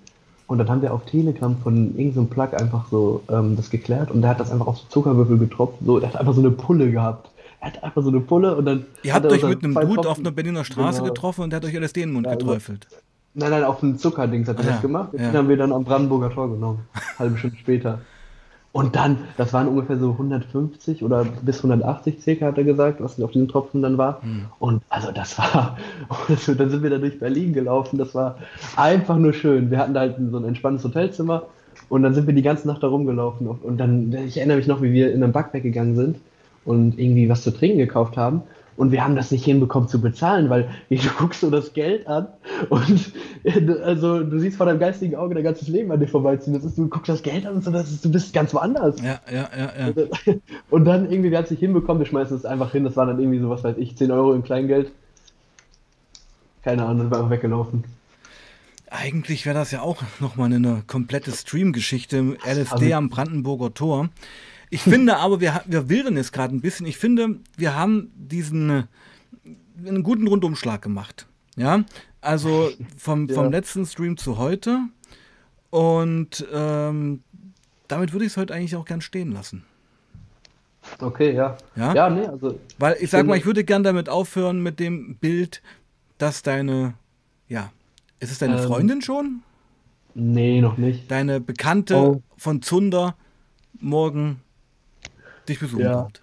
und dann haben wir auf Telegram von irgendeinem so Plug einfach so ähm, das geklärt und der hat das einfach auf so Zuckerwürfel getropft. So, der hat einfach so eine Pulle gehabt er hat einfach so eine Pulle und dann. Ihr habt euch mit einem Dude auf einer Berliner Straße genau. getroffen und der hat euch LSD in den Mund ja, geträufelt. Nein, nein, auf einem Zuckerdings hat er ah, das gemacht. Den ja. haben wir dann am Brandenburger Tor genommen. halbe Stunde später. Und dann, das waren ungefähr so 150 oder bis 180 circa, hat er gesagt, was auf diesen Tropfen dann war. Hm. Und also das war, also, dann sind wir da durch Berlin gelaufen. Das war einfach nur schön. Wir hatten da halt so ein entspanntes Hotelzimmer und dann sind wir die ganze Nacht da rumgelaufen. Und dann, ich erinnere mich noch, wie wir in einem Backpack gegangen sind und irgendwie was zu trinken gekauft haben. Und wir haben das nicht hinbekommen zu bezahlen, weil du guckst so das Geld an und also du siehst vor deinem geistigen Auge dein ganzes Leben an dir vorbeiziehen. Das ist, du guckst das Geld an und so, das ist, du bist ganz woanders. Ja, ja, ja, ja. Und dann irgendwie, wir haben es nicht hinbekommen, wir schmeißen es einfach hin. Das war dann irgendwie so, was weiß ich, 10 Euro im Kleingeld. Keine Ahnung, war einfach weggelaufen. Eigentlich wäre das ja auch nochmal eine komplette Stream-Geschichte. LSD also, am Brandenburger Tor. Ich finde aber, wir, wir wildern es gerade ein bisschen. Ich finde, wir haben diesen äh, einen guten Rundumschlag gemacht. Ja, also vom, ja. vom letzten Stream zu heute. Und ähm, damit würde ich es heute eigentlich auch gern stehen lassen. Okay, ja. Ja, ja nee, also. Weil ich sag mal, ich würde gern damit aufhören mit dem Bild, dass deine, ja, ist es deine ähm, Freundin schon? Nee, noch nicht. Deine Bekannte oh. von Zunder morgen dich besuchen ja. kommt.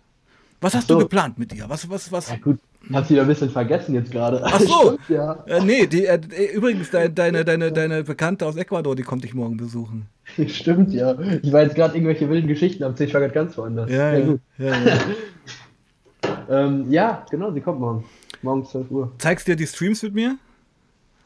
Was hast so. du geplant mit ihr? Was, was, was? Ja, gut. Hat sie ein bisschen vergessen jetzt gerade. Ach so. ja. Äh, nee, die, äh, übrigens, de, deine, deine, deine Bekannte aus Ecuador, die kommt dich morgen besuchen. Stimmt, ja. Ich war jetzt gerade irgendwelche wilden Geschichten am ich war gerade ganz woanders. Ja, ja. Ja, ja. ähm, ja, genau, sie kommt morgen. Morgen 12 Uhr. Zeigst du dir die Streams mit mir?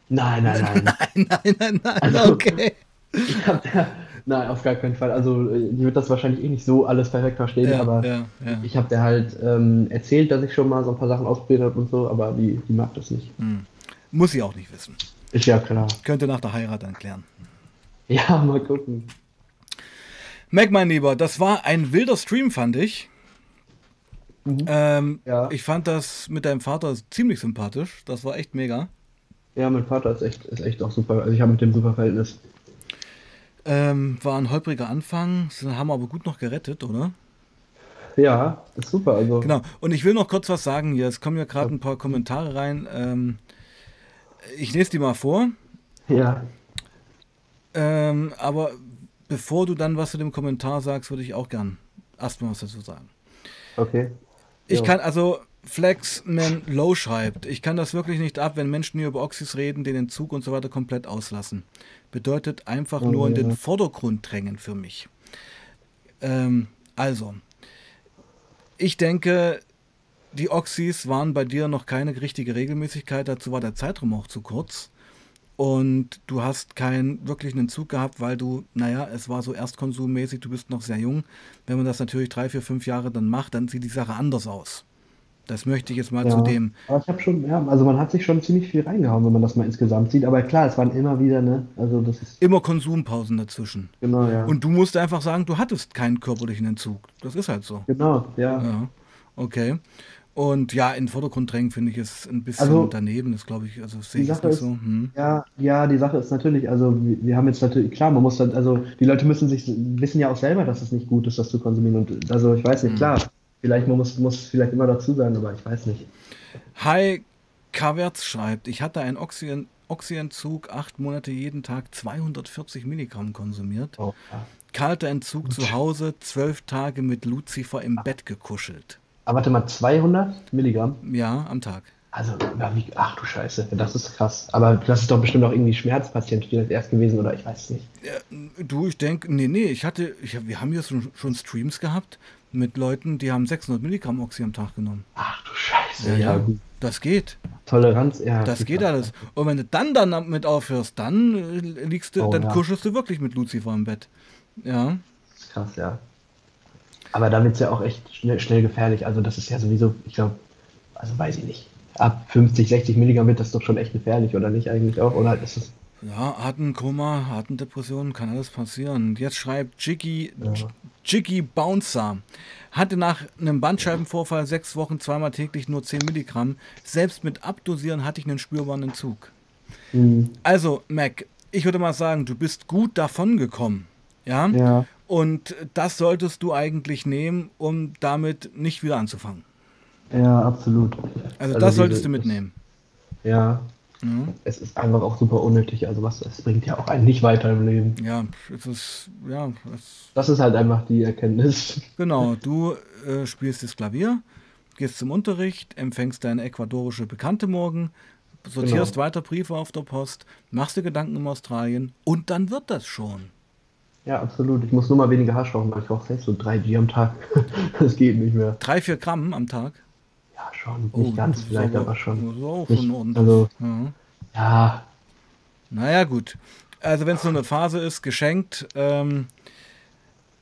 Nein, nein, nein. nein, nein, nein, nein. Also, okay. Ich hab da, Nein, auf gar keinen Fall. Also äh, die wird das wahrscheinlich eh nicht so alles perfekt verstehen, ja, aber ja, ja. ich habe der halt ähm, erzählt, dass ich schon mal so ein paar Sachen ausprobiert habe und so, aber die, die mag das nicht. Hm. Muss sie auch nicht wissen. Ist ja klar. Könnte nach der Heirat dann klären. Ja, mal gucken. Mac, mein Lieber, das war ein wilder Stream, fand ich. Mhm. Ähm, ja. Ich fand das mit deinem Vater ziemlich sympathisch. Das war echt mega. Ja, mein Vater ist echt, ist echt auch super. Also ich habe mit dem super Verhältnis. Ähm, war ein holpriger Anfang, sie haben aber gut noch gerettet, oder? Ja, ist super. Also. Genau. Und ich will noch kurz was sagen hier. Es kommen ja gerade ein paar Kommentare rein. Ähm, ich lese die mal vor. Ja. Ähm, aber bevor du dann was zu dem Kommentar sagst, würde ich auch gern erstmal was dazu sagen. Okay. Ich jo. kann also Flexman Low schreibt, ich kann das wirklich nicht ab, wenn Menschen hier über Oxys reden, den Entzug und so weiter komplett auslassen bedeutet einfach nur in den Vordergrund drängen für mich. Ähm, also, ich denke, die Oxys waren bei dir noch keine richtige Regelmäßigkeit, dazu war der Zeitraum auch zu kurz. Und du hast keinen wirklichen Entzug gehabt, weil du, naja, es war so erstkonsummäßig, du bist noch sehr jung. Wenn man das natürlich drei, vier, fünf Jahre dann macht, dann sieht die Sache anders aus. Das möchte ich jetzt mal ja, zu dem. Aber ich habe schon, ja, also man hat sich schon ziemlich viel reingehauen, wenn man das mal insgesamt sieht. Aber klar, es waren immer wieder, ne? Also das ist. Immer Konsumpausen dazwischen. Genau, ja. Und du musst einfach sagen, du hattest keinen körperlichen Entzug. Das ist halt so. Genau, ja. Ja. Okay. Und ja, in den Vordergrund drängen finde ich es ein bisschen also, daneben, das glaube ich, also sehe ich es nicht ist, so. Hm. Ja, ja, die Sache ist natürlich, also wir, wir haben jetzt natürlich, klar, man muss dann, also die Leute müssen sich, wissen ja auch selber, dass es nicht gut ist, das zu konsumieren. Und also ich weiß nicht, hm. klar, Vielleicht muss, muss vielleicht immer dazu sein, aber ich weiß nicht. Hi Kavertz schreibt, ich hatte einen Oxyen, Oxyentzug, acht Monate jeden Tag 240 Milligramm konsumiert. Oh, ja. Kalter Entzug zu Hause, zwölf Tage mit Lucifer im Bett gekuschelt. Aber warte mal, 200 Milligramm? Ja, am Tag. Also, ach du Scheiße, das ist krass. Aber das ist doch bestimmt auch irgendwie Schmerzpatient vielleicht erst gewesen, oder ich weiß es nicht. Ja, du, ich denke, nee, nee, ich hatte, ich, wir haben hier schon, schon Streams gehabt, mit Leuten, die haben 600 Milligramm Oxy am Tag genommen. Ach du Scheiße. Ja, ja, ja das geht. Toleranz, ja. Das geht alles. Und wenn du dann damit aufhörst, dann äh, liegst du, oh, dann ja. kuschelst du wirklich mit Lucifer im Bett. Ja. Krass, ja. Aber damit ist ja auch echt schnell, schnell gefährlich. Also das ist ja sowieso, ich glaube, also weiß ich nicht. Ab 50, 60 Milligramm wird das doch schon echt gefährlich, oder nicht eigentlich auch? Oder ist es ja, Atemkoma, Atemdepression, kann alles passieren. Jetzt schreibt Jiggy, ja. Jiggy Bouncer. Hatte nach einem Bandscheibenvorfall sechs Wochen zweimal täglich nur 10 Milligramm. Selbst mit Abdosieren hatte ich einen spürbaren Entzug. Mhm. Also, Mac, ich würde mal sagen, du bist gut davon gekommen. Ja? ja. Und das solltest du eigentlich nehmen, um damit nicht wieder anzufangen. Ja, absolut. Also, also das solltest du mitnehmen. Ja, Mhm. Es ist einfach auch super unnötig. Also was, es bringt ja auch einen nicht weiter im Leben. Ja, es ist, ja. Es das ist halt einfach die Erkenntnis. Genau, du äh, spielst das Klavier, gehst zum Unterricht, empfängst deine ecuadorische Bekannte morgen, sortierst genau. weiter Briefe auf der Post, machst dir Gedanken um Australien und dann wird das schon. Ja, absolut. Ich muss nur mal weniger Hasch rauchen, weil ich rauche selbst so drei G am Tag. das geht nicht mehr. Drei, vier Gramm am Tag? Ja, schon. Oh, nicht ganz vielleicht, aber, aber schon. Auch nicht, schon also, ja. ja. Naja, gut. Also wenn es nur eine Phase ist, geschenkt. Ähm,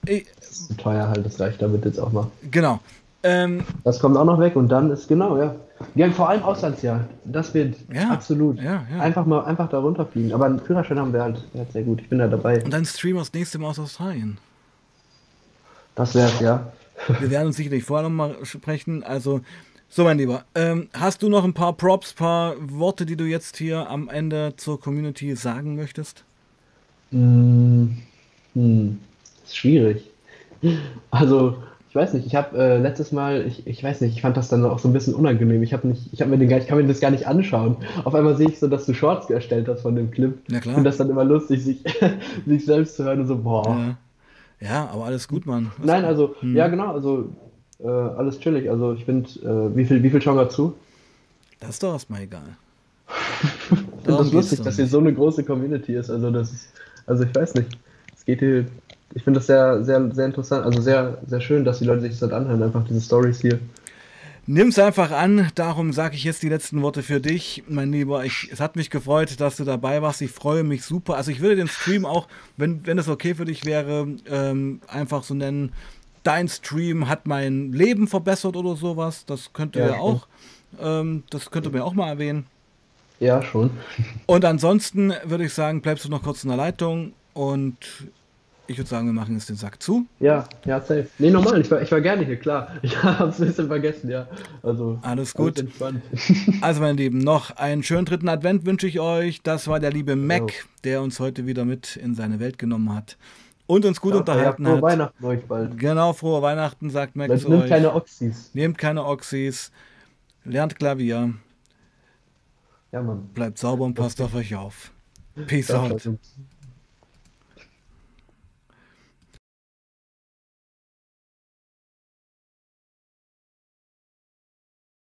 ich, ist teuer halt, das reicht damit jetzt auch mal. Genau. Ähm, das kommt auch noch weg und dann ist genau, ja. Ja, vor allem Auslandsjahr. Das wird ja, absolut. Ja, ja. Einfach mal einfach da runterfliegen. Aber einen Führerschein haben wir halt, halt sehr gut. Ich bin da dabei. Und dann Stream das nächste Mal aus Australien. Das wär's, ja. Wir werden uns sicherlich vorher nochmal sprechen. Also, so mein Lieber, ähm, hast du noch ein paar Props, paar Worte, die du jetzt hier am Ende zur Community sagen möchtest? Hm, hm. ist schwierig. Also, ich weiß nicht, ich habe äh, letztes Mal, ich, ich weiß nicht, ich fand das dann auch so ein bisschen unangenehm. Ich habe nicht, ich habe mir den gar, ich kann mir das gar nicht anschauen. Auf einmal sehe ich so, dass du Shorts erstellt hast von dem Clip. Ja, klar. Finde das dann immer lustig, sich, sich selbst zu hören und so, boah. Ja, ja aber alles gut, Mann. Was Nein, also, hm. ja, genau, also äh, alles chillig. Also ich finde, äh, wie viel, wie viel schauen wir zu? Das ist doch erstmal egal. das lustig, dass hier so eine große Community ist. Also das ist, also ich weiß nicht. Es geht hier ich finde das sehr, sehr, sehr interessant, also sehr, sehr schön, dass die Leute sich das anhören, einfach diese Stories hier. Nimm es einfach an, darum sage ich jetzt die letzten Worte für dich, mein Lieber. Ich, es hat mich gefreut, dass du dabei warst. Ich freue mich super. Also ich würde den Stream auch, wenn, wenn es okay für dich wäre, ähm, einfach so nennen, dein Stream hat mein Leben verbessert oder sowas. Das könnte ja, auch, ähm, das könnte mir auch mal erwähnen. Ja, schon. Und ansonsten würde ich sagen, bleibst du noch kurz in der Leitung und ich würde sagen, wir machen jetzt den Sack zu. Ja, ja, safe. Nee, normal, ich war, ich war gerne hier, klar. Ich habe es ein bisschen vergessen, ja. Also, alles gut. Alles also, meine Lieben, noch einen schönen dritten Advent wünsche ich euch. Das war der liebe Mac, der uns heute wieder mit in seine Welt genommen hat und uns gut ja, unterhalten ja, frohe hat. Weihnachten euch bald. Genau, frohe Weihnachten, sagt Mac. Nehmt euch. keine Oxys. Nehmt keine Oxys. Lernt Klavier. Ja, Mann. Bleibt sauber und passt auf euch auf. Peace out.